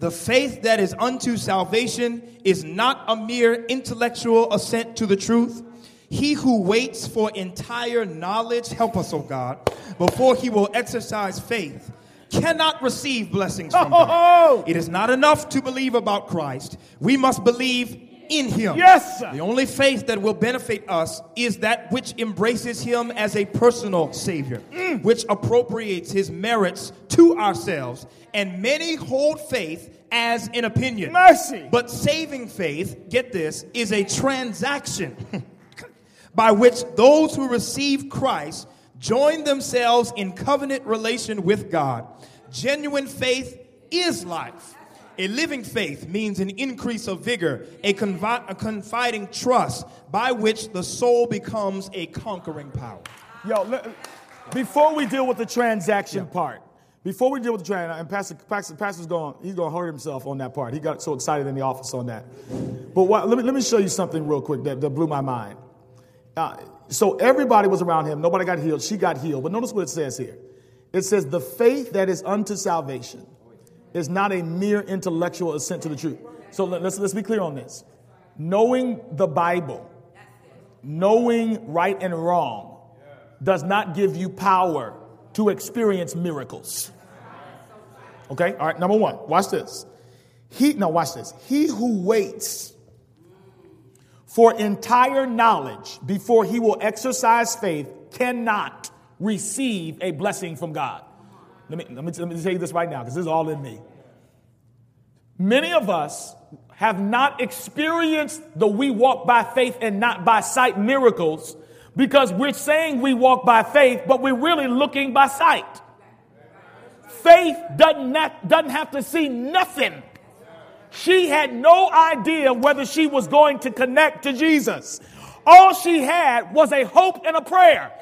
[SPEAKER 1] The faith that is unto salvation is not a mere intellectual assent to the truth. He who waits for entire knowledge, help us, oh God, before he will exercise faith, cannot receive blessings from God. It is not enough to believe about Christ. We must believe in him.
[SPEAKER 2] Yes. Sir.
[SPEAKER 1] The only faith that will benefit us is that which embraces him as a personal savior, mm. which appropriates his merits to ourselves. And many hold faith as an opinion.
[SPEAKER 2] Mercy.
[SPEAKER 1] But saving faith, get this, is a transaction [laughs] by which those who receive Christ join themselves in covenant relation with God. Genuine faith is life. A living faith means an increase of vigor, a, confi- a confiding trust by which the soul becomes a conquering power.
[SPEAKER 2] Yo, let, before we deal with the transaction yeah. part, before we deal with the transaction, and Pastor, Pastor, Pastor's going, he's going to hurt himself on that part. He got so excited in the office on that. But what, let, me, let me show you something real quick that, that blew my mind. Uh, so everybody was around him. Nobody got healed. She got healed. But notice what it says here. It says, the faith that is unto salvation is not a mere intellectual assent to the truth. So let's, let's be clear on this. Knowing the Bible, knowing right and wrong, does not give you power to experience miracles. Okay? All right, number one, watch this. He, now watch this. He who waits for entire knowledge before he will exercise faith cannot receive a blessing from God. Let me, let me, let me tell you this right now because this is all in me. Many of us have not experienced the we walk by faith and not by sight miracles because we're saying we walk by faith, but we're really looking by sight. Faith doesn't have, doesn't have to see nothing She had no idea whether she was going to connect to Jesus. All she had was a hope and a prayer.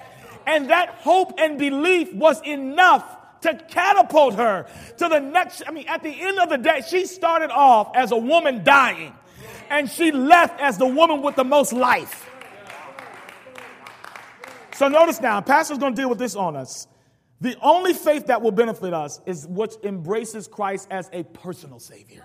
[SPEAKER 2] And that hope and belief was enough to catapult her to the next. I mean, at the end of the day, she started off as a woman dying, and she left as the woman with the most life. So notice now, Pastor's going to deal with this on us. The only faith that will benefit us is what embraces Christ as a personal Savior.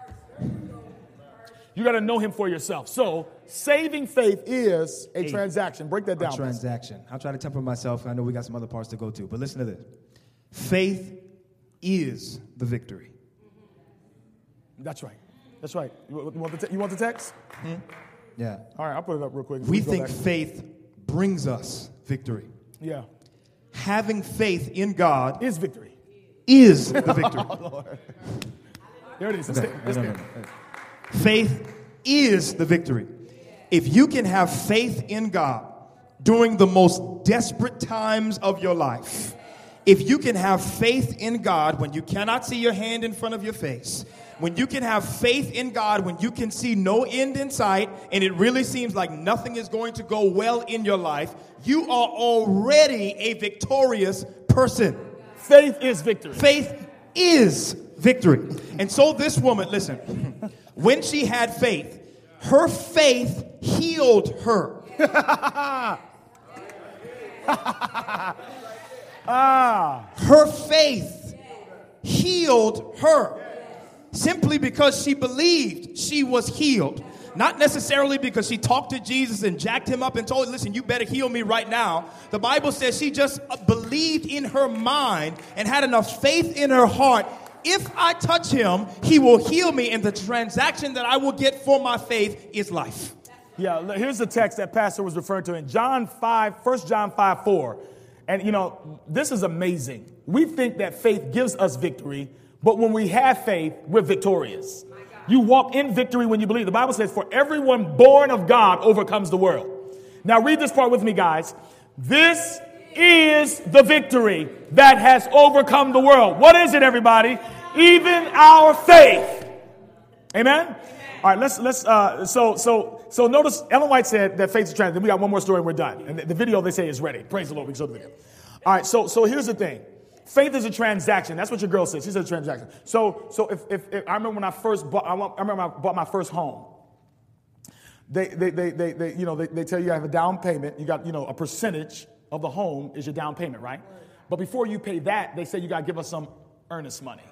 [SPEAKER 2] You got to know Him for yourself. So, saving faith is a, a transaction. Break that down.
[SPEAKER 1] transaction. I'll try to temper myself. I know we got some other parts to go to, but listen to this. Faith is the victory.
[SPEAKER 2] That's right. That's right. You want the, te- you want the text?
[SPEAKER 1] Hmm? Yeah.
[SPEAKER 2] All right, I'll put it up real quick.
[SPEAKER 1] We think faith brings us victory.
[SPEAKER 2] Yeah.
[SPEAKER 1] Having faith in God
[SPEAKER 2] is victory.
[SPEAKER 1] Is the [laughs] victory.
[SPEAKER 2] oh, there it is. Okay. no, no, no,
[SPEAKER 1] faith is the victory. If you can have faith in God during the most desperate times of your life, if you can have faith in God when you cannot see your hand in front of your face, when you can have faith in God when you can see no end in sight and it really seems like nothing is going to go well in your life, you are already a victorious person.
[SPEAKER 2] Faith is victory.
[SPEAKER 1] Faith is victory. And so this woman, listen, [laughs] when she had faith, her faith healed her. [laughs] ah. Her faith healed her simply because she believed she was healed. Not necessarily because she talked to Jesus and jacked him up and told him, listen, you better heal me right now. The Bible says she just believed in her mind and had enough faith in her heart. If I touch him, he will heal me, and the transaction that I will get for my faith is life.
[SPEAKER 2] Yeah, here's the text that Pastor was referring to in John 5, 1 John 5, 4. And you know, this is amazing. We think that faith gives us victory, but when we have faith, we're victorious. You walk in victory when you believe. The Bible says, For everyone born of God overcomes the world. Now, read this part with me, guys. This is the victory that has overcome the world. What is it, everybody? Even our faith. Amen? All right, let's let's uh, so so so notice Ellen White said that faith is trans. Then we got one more story and we're done. And the, video they say is ready. Praise the Lord. We can video. All right, so so here's the thing. Faith is a transaction. That's what your girl says. She a transaction. So, so if, if, if I remember when I first bought, I, remember I bought my first home. They, they, they, they, they you know, they, they tell you you have a down payment. You got, you know, a percentage of the home is your down payment, right? But before you pay that, they say you got to give us some earnest money.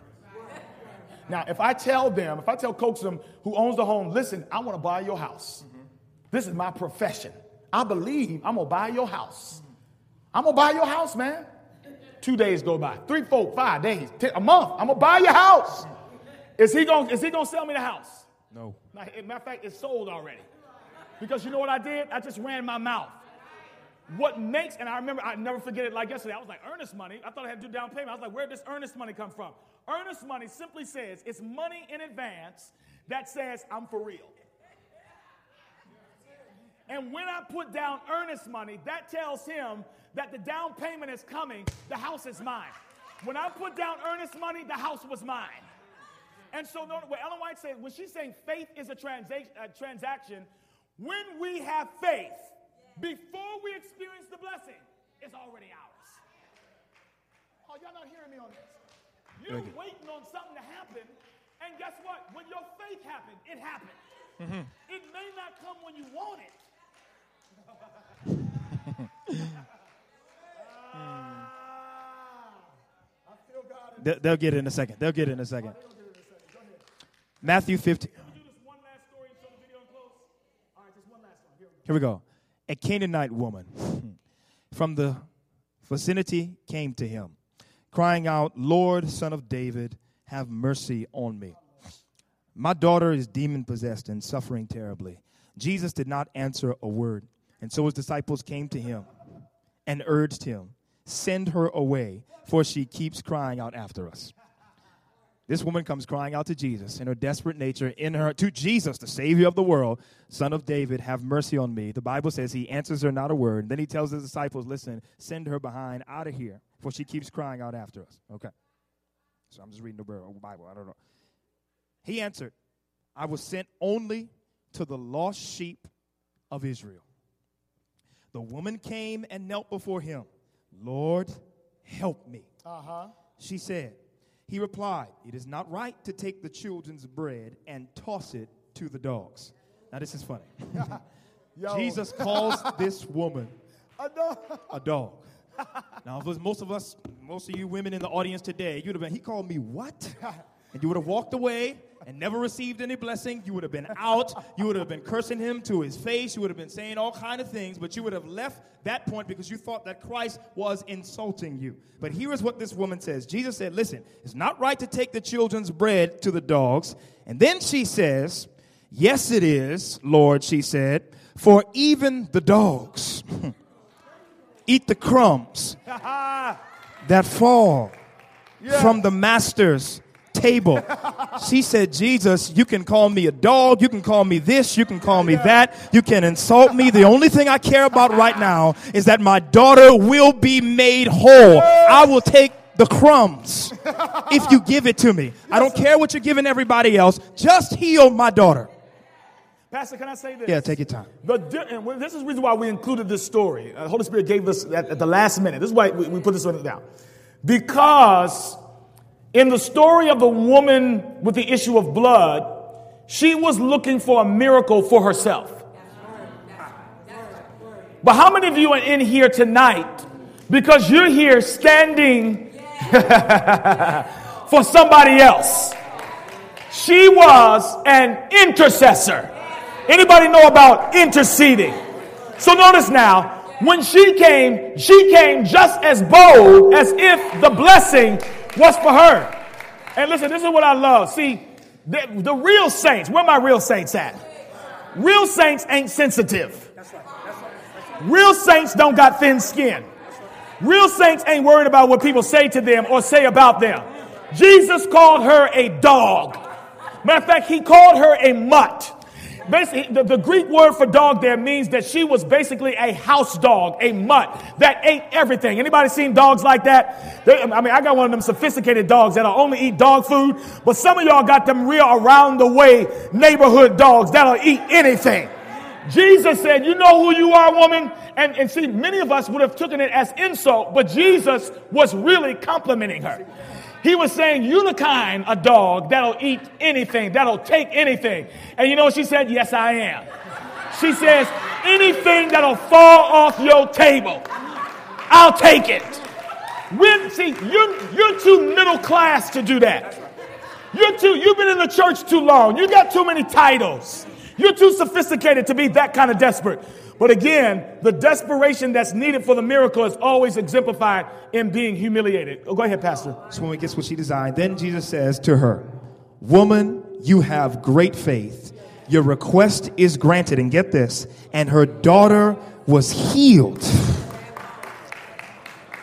[SPEAKER 2] Now, if I tell them, if I tell Coaxum who owns the home, listen, I want to buy your house. This is my profession. I believe I'm going to buy your house. I'm going to buy your house, man. Two days go by, three, four, five days, ten, a month. I'm gonna buy your house. Is he gonna is he gonna sell me the house?
[SPEAKER 1] No.
[SPEAKER 2] Matter of fact, it's sold already. Because you know what I did? I just ran my mouth. What makes, and I remember, I never forget it like yesterday. I was like, earnest money. I thought I had to do down payment. I was like, where did this earnest money come from? Earnest money simply says it's money in advance that says I'm for real. And when I put down earnest money, that tells him that the down payment is coming, the house is mine. When I put down earnest money, the house was mine. And so, what Ellen White said, when she's saying faith is a, transa- a transaction, when we have faith, before we experience the blessing, it's already ours. Oh, y'all not hearing me on this? You're waiting on something to happen, and guess what? When your faith happened, it happened. Mm-hmm. It may not come when you want it. [laughs]
[SPEAKER 1] They'll get it in a second. They'll get it in a second. Matthew 15. Here we go. A Canaanite woman from the vicinity came to him, crying out, Lord, son of David, have mercy on me. My daughter is demon possessed and suffering terribly. Jesus did not answer a word. And so his disciples came to him and urged him, Send her away, for she keeps crying out after us. This woman comes crying out to Jesus in her desperate nature, in her to Jesus, the Savior of the world, Son of David, have mercy on me. The Bible says he answers her not a word. Then he tells his disciples, Listen, send her behind out of here, for she keeps crying out after us. Okay. So I'm just reading the Bible. I don't know. He answered, I was sent only to the lost sheep of Israel. The woman came and knelt before him. Lord, help me.
[SPEAKER 2] Uh-huh.
[SPEAKER 1] She said, He replied, It is not right to take the children's bread and toss it to the dogs. Now, this is funny. [laughs] Jesus calls this woman
[SPEAKER 2] I know.
[SPEAKER 1] a dog. Now, if it was most of us, most of you women in the audience today, you'd have been, he called me what? [laughs] And you would have walked away and never received any blessing. You would have been out. You would have been cursing him to his face. You would have been saying all kind of things, but you would have left that point because you thought that Christ was insulting you. But here is what this woman says. Jesus said, listen, it's not right to take the children's bread to the dogs. And then she says, yes, it is, Lord, she said, for even the dogs [laughs] eat the crumbs [laughs] that fall from the master's table. she said, Jesus, you can call me a dog, you can call me this, you can call me that, you can insult me. The only thing I care about right now is that my daughter will be made whole. I will take the crumbs if you give it to me. I don't care what you're giving everybody else, just heal my daughter.
[SPEAKER 2] Pastor, can I say this?
[SPEAKER 1] Yeah, take your time.
[SPEAKER 2] The, this is the reason why we included this story. Uh, Holy Spirit gave us at, at the last minute. This is why we, we put this one down. Because in the story of the woman with the issue of blood, she was looking for a miracle for herself. But how many of you are in here tonight because you're here standing [laughs] for somebody else? She was an intercessor. Anybody know about interceding? So notice now, when she came, she came just as bold as if the blessing was for her. And listen, this is what I love. See, the, the real saints, where my real saints at? Real saints ain't sensitive. Real saints don't got thin skin. Real saints ain't worried about what people say to them or say about them. Jesus called her a dog. Matter of fact, he called her a mutt. Basically, the, the Greek word for dog there means that she was basically a house dog, a mutt that ate everything. Anybody seen dogs like that? They- I mean, I got one of them sophisticated dogs that'll only eat dog food, but some of y'all got them real around the way neighborhood dogs that'll eat anything. Jesus said, You know who you are, woman? And, and see, many of us would have taken it as insult, but Jesus was really complimenting her. He was saying, You're dog that'll eat anything, that'll take anything. And you know what she said? Yes, I am. She says, Anything that'll fall off your table, I'll take it. When, see, you're, you're too middle class to do that. You're too, you've been in the church too long. You got too many titles. You're too sophisticated to be that kind of desperate. But again, the desperation that's needed for the miracle is always exemplified in being humiliated. Oh, go ahead, Pastor.
[SPEAKER 1] This woman gets what she designed. Then Jesus says to her, Woman, you have great faith. Your request is granted. And get this, and her daughter was healed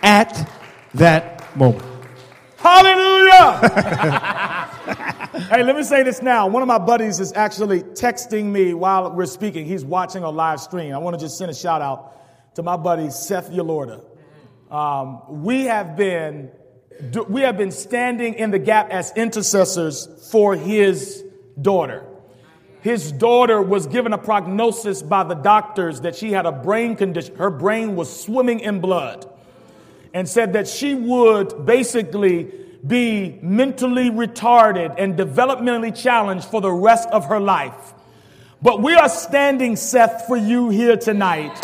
[SPEAKER 1] at that moment.
[SPEAKER 2] Hallelujah! [laughs] hey, let me say this now. One of my buddies is actually texting me while we're speaking. He's watching a live stream. I want to just send a shout out to my buddy Seth Yalorda. Um, we have been we have been standing in the gap as intercessors for his daughter. His daughter was given a prognosis by the doctors that she had a brain condition. Her brain was swimming in blood and said that she would basically be mentally retarded and developmentally challenged for the rest of her life. But we are standing, Seth, for you here tonight,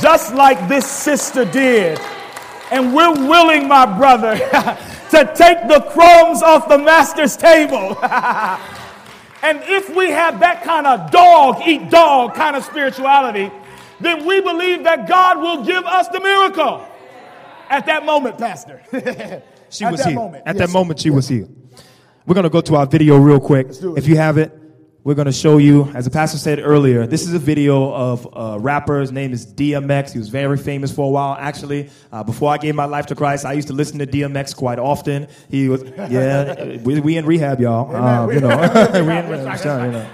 [SPEAKER 2] just like this sister did. And we're willing, my brother, [laughs] to take the crumbs off the master's table. [laughs] and if we have that kind of dog eat dog kind of spirituality, then we believe that God will give us the miracle. At that moment, Pastor. [laughs]
[SPEAKER 1] She
[SPEAKER 2] At
[SPEAKER 1] was healed.
[SPEAKER 2] moment,
[SPEAKER 1] At
[SPEAKER 2] yes,
[SPEAKER 1] that moment, she was healed. We're going to go to our video real quick. If you have it, we're going to show you, as the pastor said earlier, this is a video of a rapper. His name is DMX. He was very famous for a while. Actually, uh, before I gave my life to Christ, I used to listen to DMX quite often. He was, yeah, [laughs] we, we in rehab, y'all. Um, you know, [laughs] we in rehab, [laughs] you know.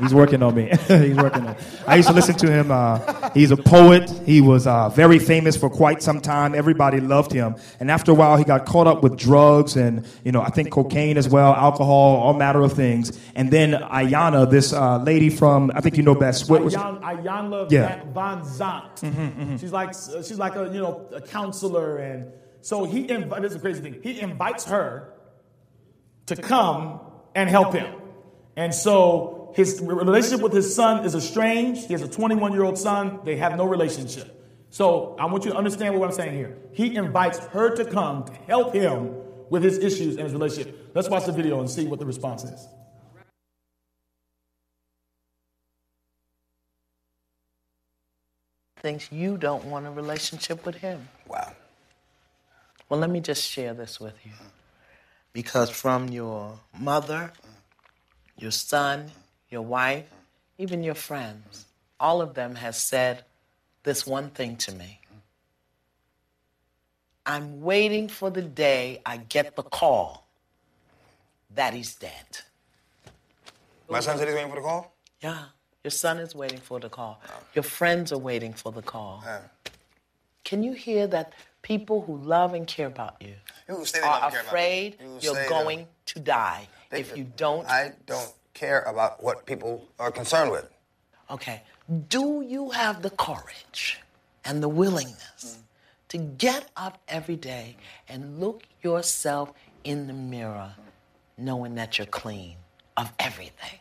[SPEAKER 1] He's working on me. [laughs] he's working on. Me. I used to listen to him. Uh, he's a poet. He was uh, very famous for quite some time. Everybody loved him. And after a while, he got caught up with drugs and you know I think cocaine as well, alcohol, all matter of things. And then Ayana, this uh, lady from I think you know best. What was
[SPEAKER 2] Iyanla yeah. Vanzant. Mm-hmm, mm-hmm. She's like she's like a you know a counselor and so he inv- this is a crazy thing. He invites her to come and help him. And so his relationship with his son is estranged. He has a 21 year old son. They have no relationship. So I want you to understand what I'm saying here. He invites her to come to help him with his issues and his relationship. Let's watch the video and see what the response is.
[SPEAKER 3] Thinks you don't want a relationship with him.
[SPEAKER 4] Wow.
[SPEAKER 3] Well, let me just share this with you. Because from your mother, your son, your wife, even your friends, all of them has said this one thing to me. I'm waiting for the day I get the call that he's dead.
[SPEAKER 4] My son said he's waiting for the call?
[SPEAKER 3] Yeah. Your son is waiting for the call. Your friends are waiting for the call. Yeah. Can you hear that people who love and care about you are afraid you are going to die they, if you don't?
[SPEAKER 4] I don't care about what people are concerned with.
[SPEAKER 3] Okay. Do you have the courage and the willingness mm. to get up every day and look yourself in the mirror knowing that you're clean of everything?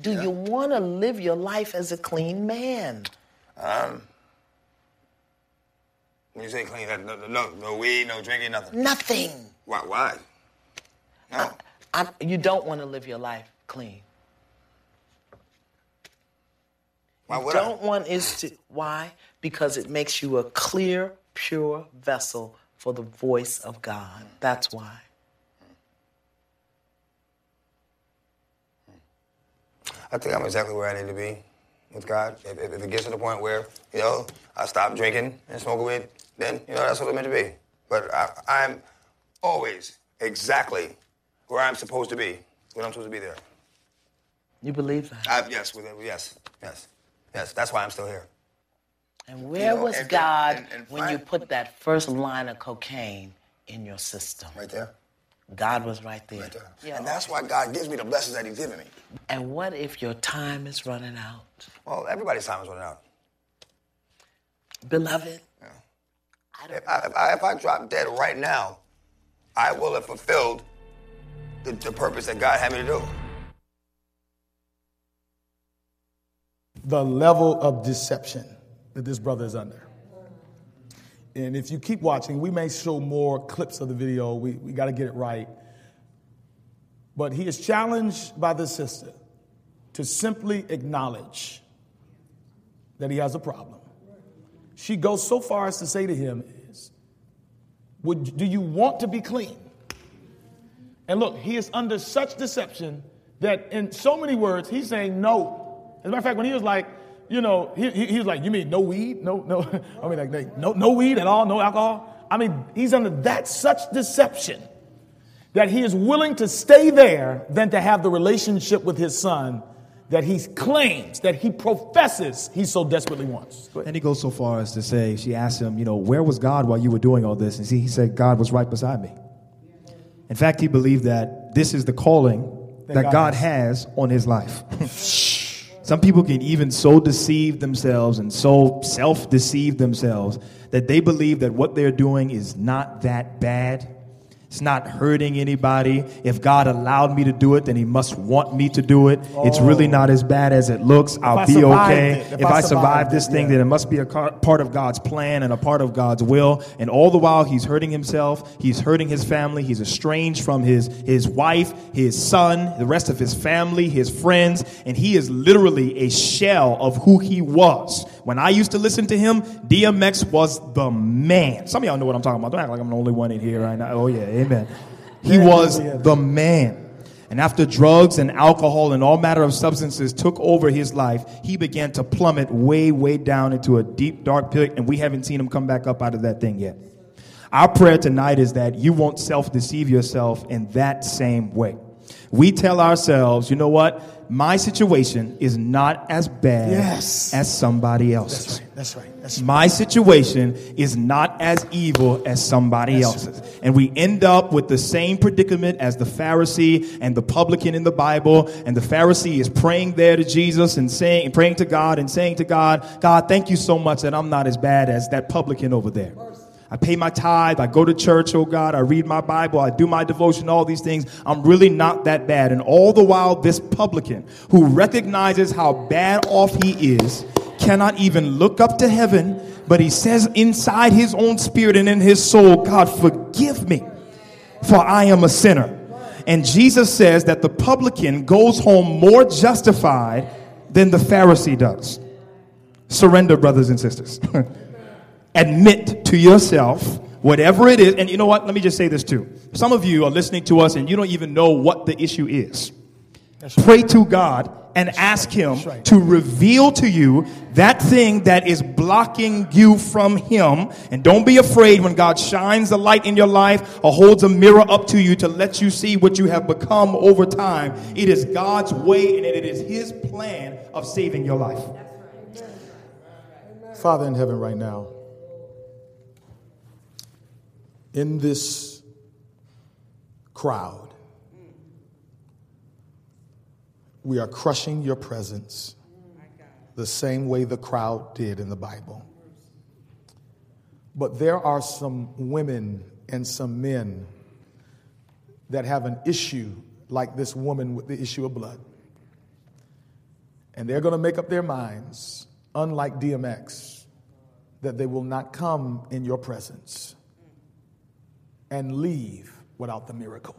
[SPEAKER 3] Do yeah. you want to live your life as a clean man? Um,
[SPEAKER 4] when you say clean, no, no, no weed, no drinking, nothing.
[SPEAKER 3] Nothing.
[SPEAKER 4] Why? Why?
[SPEAKER 3] No. I, I, you don't want to live your life clean.
[SPEAKER 4] Why would
[SPEAKER 3] don't
[SPEAKER 4] I?
[SPEAKER 3] want is to why? Because it makes you a clear, pure vessel for the voice of God. That's why.
[SPEAKER 4] I think I'm exactly where I need to be with God. If, if, it gets to the point where, you know, I stop drinking and smoking weed, then, you know, that's what I'm meant to be. But I, I'm always exactly where I'm supposed to be when I'm supposed to be there.
[SPEAKER 3] You believe that?
[SPEAKER 4] I, yes, with, yes, yes, yes. That's why I'm still here.
[SPEAKER 3] And where you know, was and, God and, and when you put that first line of cocaine in your system?
[SPEAKER 4] Right there.
[SPEAKER 3] God was right there.
[SPEAKER 4] Right there. Yeah. And that's why God gives me the blessings that He's given me.
[SPEAKER 3] And what if your time is running out?
[SPEAKER 4] Well, everybody's time is running out.
[SPEAKER 3] Beloved, yeah.
[SPEAKER 4] I if, I, if, I, if I drop dead right now, I will have fulfilled the, the purpose that God had me to do.
[SPEAKER 2] The level of deception that this brother is under. And if you keep watching, we may show more clips of the video. We, we got to get it right. But he is challenged by the sister to simply acknowledge that he has a problem. She goes so far as to say to him, is, would, do you want to be clean? And look, he is under such deception that in so many words, he's saying no. As a matter of fact, when he was like, you know, he, he, was like, you mean no weed? No, no, [laughs] I mean, like, no, no weed at all, no alcohol? I mean, he's under that such deception that he is willing to stay there than to have the relationship with his son that he claims, that he professes he so desperately wants.
[SPEAKER 1] And he goes so far as to say, she asked him, you know, where was God while you were doing all this? And he said, God was right beside me. In fact, he believed that this is the calling that, God, has on his life. [laughs] Some people can even so deceive themselves and so self deceive themselves that they believe that what they're doing is not that bad it's not hurting anybody. If God allowed me to do it, then He must want me to do it. Oh. It's really not as bad as it looks. I'll if be okay. If, if, I, I survive this thing, yeah. then it must be a part of God's plan and a part of God's will. And all the while, He's hurting Himself. He's hurting His family. He's estranged from His, his wife, His son, the rest of His family, His friends. And He is literally a shell of who He was. When I used to listen to Him, DMX was the man. Some of y'all know what I'm talking about. Don't act like I'm the only one in here right now. Oh, yeah. Amen. He was the man. And after drugs and alcohol and all matter of substances took over his life, he began to plummet way, way down into a deep, dark pit, and we haven't seen him come back up out of that thing yet. Our prayer tonight is that you won't self deceive yourself in that same way. We tell ourselves, you know what? My situation is not as bad
[SPEAKER 2] Yes.
[SPEAKER 1] as somebody else's.
[SPEAKER 2] That's right. That's right.
[SPEAKER 1] My situation is not as evil as somebody else's. And we end up with the same predicament as the Pharisee and the publican in the Bible. And the Pharisee is praying there to Jesus and saying, praying to God and saying to God, God, thank you so much that I'm not as bad as that publican over there. I pay my tithe. I go to church, oh God. I read my Bible. I do my devotion, all these things. I'm really not that bad. And all the while, this publican who recognizes how bad off he is cannot even look up to heaven, but he says inside his own spirit and in his soul, God, forgive me, for I am a sinner. And Jesus says that the publican goes home more justified than the Pharisee does. Surrender, brothers and sisters. [laughs] admit to yourself whatever it is. And you know what? Let me just say this too. Some of you are listening to us and you don't even know what the issue is. Pray to God and ask Him
[SPEAKER 2] right.
[SPEAKER 1] to reveal to you that thing that is blocking you from Him. And don't be afraid when God shines the light in your life or holds a mirror up to you to let you see what you have become over time. It is God's way and it is His plan of saving your life.
[SPEAKER 2] Father in heaven, right now, in this crowd, we are crushing your presence the same way the crowd did in the Bible. But there are some women and some men that have an issue like this woman with the issue of blood. And they're going to make up their minds, unlike DMX, that they will not come in your presence and leave without the miracle.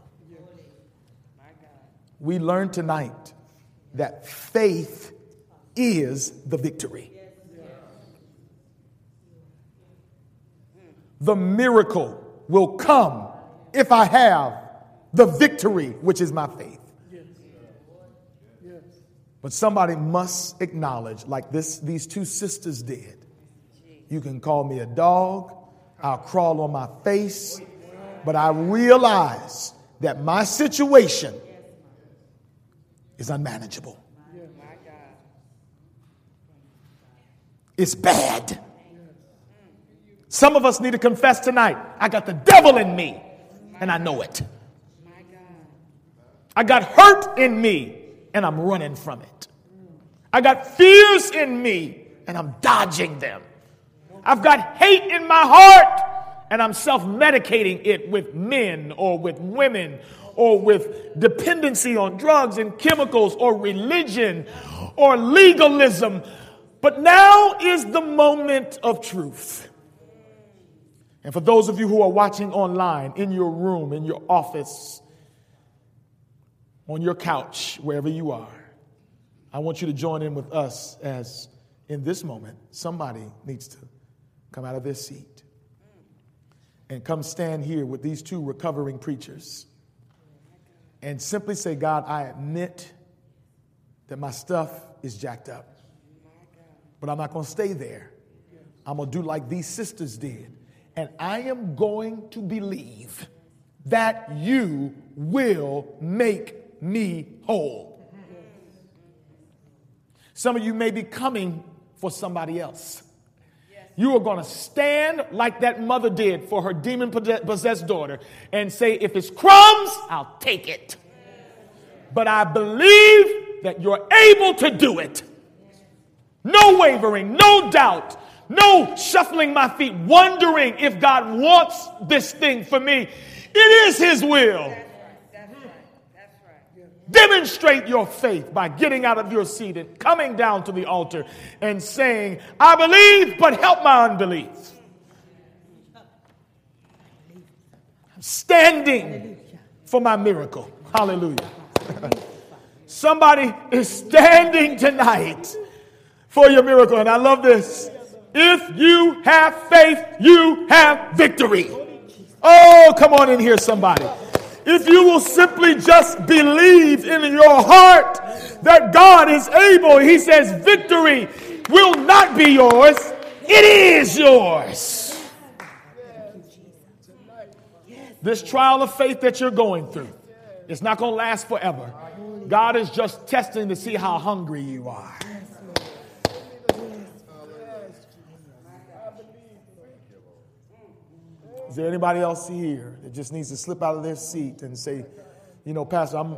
[SPEAKER 2] We learned tonight that faith is the victory. The miracle will come if I have the victory, which is my faith. But somebody must acknowledge, like this, these two sisters did. You can call me a dog, I'll crawl on my face, but I realize that my situation is unmanageable. It's bad. Some of us need to confess tonight I got the devil in me, and I know it. I got hurt in me, and I'm running from it. I got fears in me, and I'm dodging them. I've got hate in my heart, and I'm self medicating it with men or with women or with dependency on drugs and chemicals or religion or legalism. But now is the moment of truth. And for those of you who are watching online, in your room, in your office, on your couch, wherever you are, I want you to join in with us as in this moment, somebody needs to come out of their seat and come stand here with these two recovering preachers and simply say, God, I admit that my stuff is jacked up. But I'm not going to stay there. I'm going to do like these sisters did. And I am going to believe that you will make me whole. Some of you may be coming for somebody else. You are going to stand like that mother did for her demon possessed daughter and say, If it's crumbs, I'll take it. But I believe that you're able to do it. No wavering, no doubt, no shuffling my feet, wondering if God wants this thing for me. It is His will. Demonstrate your faith by getting out of your seat and coming down to the altar and saying, I believe, but help my unbelief. I'm standing for my miracle. Hallelujah. [laughs] Somebody is standing tonight for your miracle. And I love this. If you have faith, you have victory. Oh, come on in here, somebody. If you will simply just believe in your heart that God is able, He says, victory will not be yours, it is yours. This trial of faith that you're going through, It's not going to last forever. God is just testing to see how hungry you are. Is there anybody else here that just needs to slip out of their seat and say, you know, Pastor, I'm,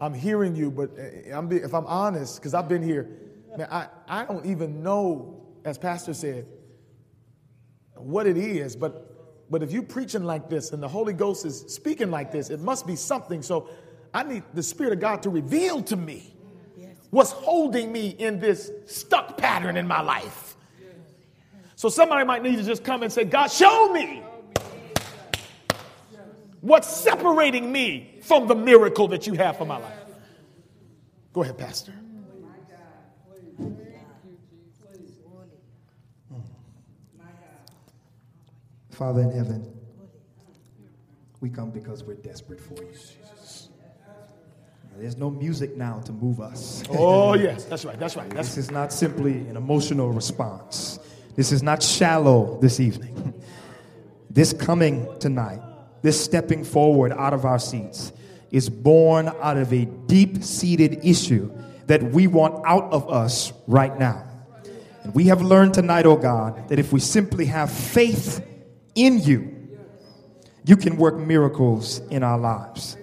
[SPEAKER 2] I'm hearing you, but eh, I'm, if I'm honest, because I've been here, man, I, I don't even know, as Pastor said, what it is, but, but if you're preaching like this and the Holy Ghost is speaking like this, it must be something. So I need the Spirit of God to reveal to me what's holding me in this stuck pattern in my life. So somebody might need to just come and say, God, show me what's separating me from the miracle that you have for my life. Go ahead, Pastor.
[SPEAKER 1] Father in heaven, we come because we're desperate for you, There's no music now to move us.
[SPEAKER 2] Oh, [laughs] yes, that's right, that's right. That's
[SPEAKER 1] this is not simply an emotional response. This is not shallow this evening. [laughs] This coming tonight, this stepping forward out of our seats, is born out of a deep seated issue that we want out of us right now. And we have learned tonight, oh God, that if we simply have faith in you, you can work miracles in our lives.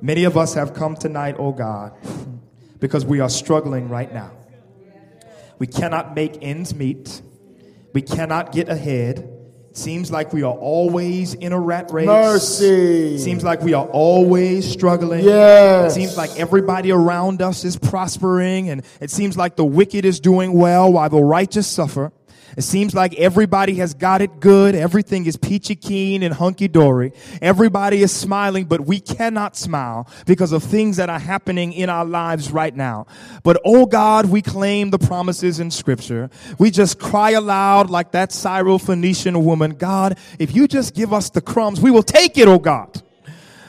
[SPEAKER 1] Many of us have come tonight, oh God, because we are struggling right now. We cannot make ends meet. We cannot get ahead. Seems like we are always in a rat race.
[SPEAKER 2] Mercy.
[SPEAKER 1] Seems like we are always struggling.
[SPEAKER 2] Yes.
[SPEAKER 1] It seems like everybody around us is prospering, and it seems like the wicked is doing well while the righteous suffer. It seems like everybody has got it good. Everything is peachy keen and hunky dory. Everybody is smiling, but we cannot smile because of things that are happening in our lives right now. But oh God, we claim the promises in scripture. We just cry aloud like that Syrophoenician woman. God, if you just give us the crumbs, we will take it, oh God.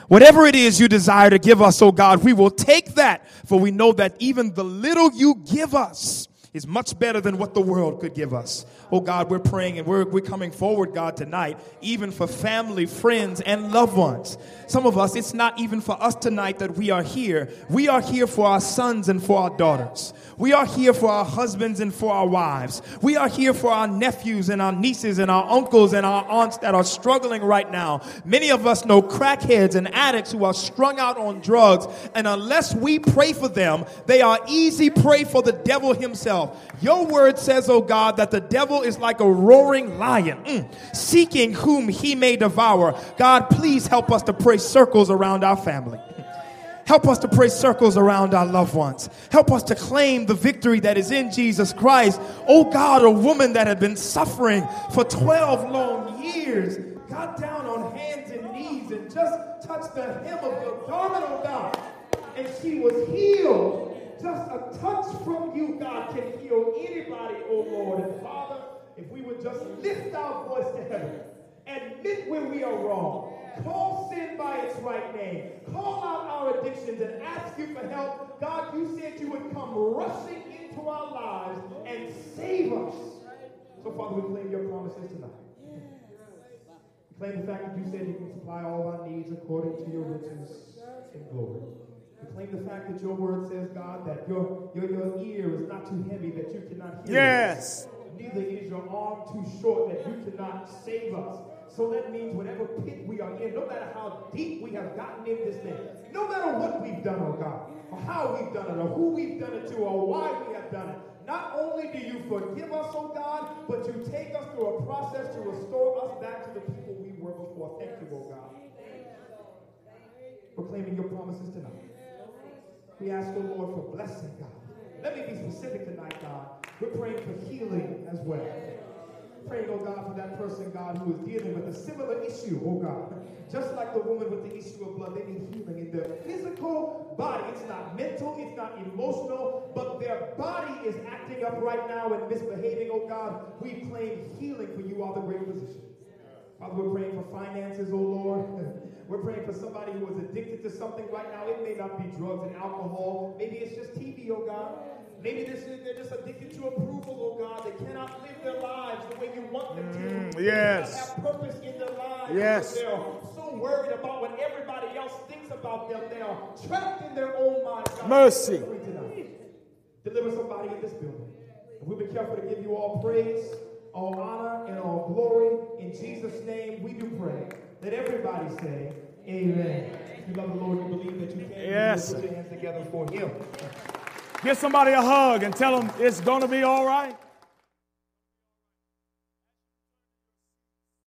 [SPEAKER 1] Whatever it is you desire to give us, oh God, we will take that, for we know that even the little you give us is much better than what the world could give us. Oh God, we're praying and we're, we're coming forward, God, tonight, even for family, friends, and loved ones. Some of us, it's not even for us tonight that we are here. We are here for our sons and for our daughters. We are here for our husbands and for our wives. We are here for our nephews and our nieces and our uncles and our aunts that are struggling right now. Many of us know crackheads and addicts who are strung out on drugs, and unless we pray for them, they are easy prey for the devil himself. Your word says, oh God, that the devil is like a roaring lion, mm, seeking whom he may devour. God, please help us to pray circles around our family. Help us to pray circles around our loved ones. Help us to claim the victory that is in Jesus Christ. Oh God, a woman that had been suffering for 12 long years got down on hands and knees and just touched the hem of your garment, oh God, and she was healed. Just a touch from you, God, can heal anybody, oh Lord. And Father, if we would just lift our voice to heaven, admit where we are wrong, Call sin by its right name. Call out our addictions and ask you for help. God, you said you would come rushing into our lives and save us. So, Father, we claim your promises tonight. We claim the fact that you said you can supply all our needs according to your riches and glory. Claim the fact that your word says, God, that your, your, your ear is not too heavy that you cannot hear.
[SPEAKER 2] Yes.
[SPEAKER 1] Neither is your arm too short that you cannot save us. So that means whatever pit we are in, no matter how deep we have gotten in this thing, no matter what we've done, oh God, or how we've done it, or who we've done it to, or why we have done it, not only do you forgive us, oh God, but you take us through a process to restore us back to the people we were before. Thank you, oh God. Proclaiming your promises tonight. We ask, oh Lord, for blessing, God. Let me be specific tonight, God. We're praying for healing as well praying, oh God, for that person, God, who is dealing with a similar issue, oh God. Just like the woman with the issue of blood, they need healing in their physical body. It's not mental, it's not emotional, but their body is acting up right now and misbehaving, oh God. We claim healing for you are the great physician. Father, we're praying for finances, oh Lord. [laughs] We're praying for somebody who is addicted to something right now. It may not be drugs and alcohol. Maybe it's just TV, oh God. Maybe this is, they're just addicted to approval, oh God. They cannot live their lives the way you want them to.
[SPEAKER 2] Mm, yes.
[SPEAKER 1] They have purpose in their lives.
[SPEAKER 2] Yes.
[SPEAKER 1] They're so worried about what everybody else thinks about them. They are trapped in their own minds. God,
[SPEAKER 2] Mercy.
[SPEAKER 1] Deliver somebody in this building. We'll be careful to give you all praise, all honor, and all glory. In Jesus' name, we do pray. Let everybody say, Amen. If you love the Lord, you believe that you can.
[SPEAKER 2] Yes.
[SPEAKER 1] Put your hands together for Him.
[SPEAKER 2] Give somebody a hug and tell them it's going to be all right.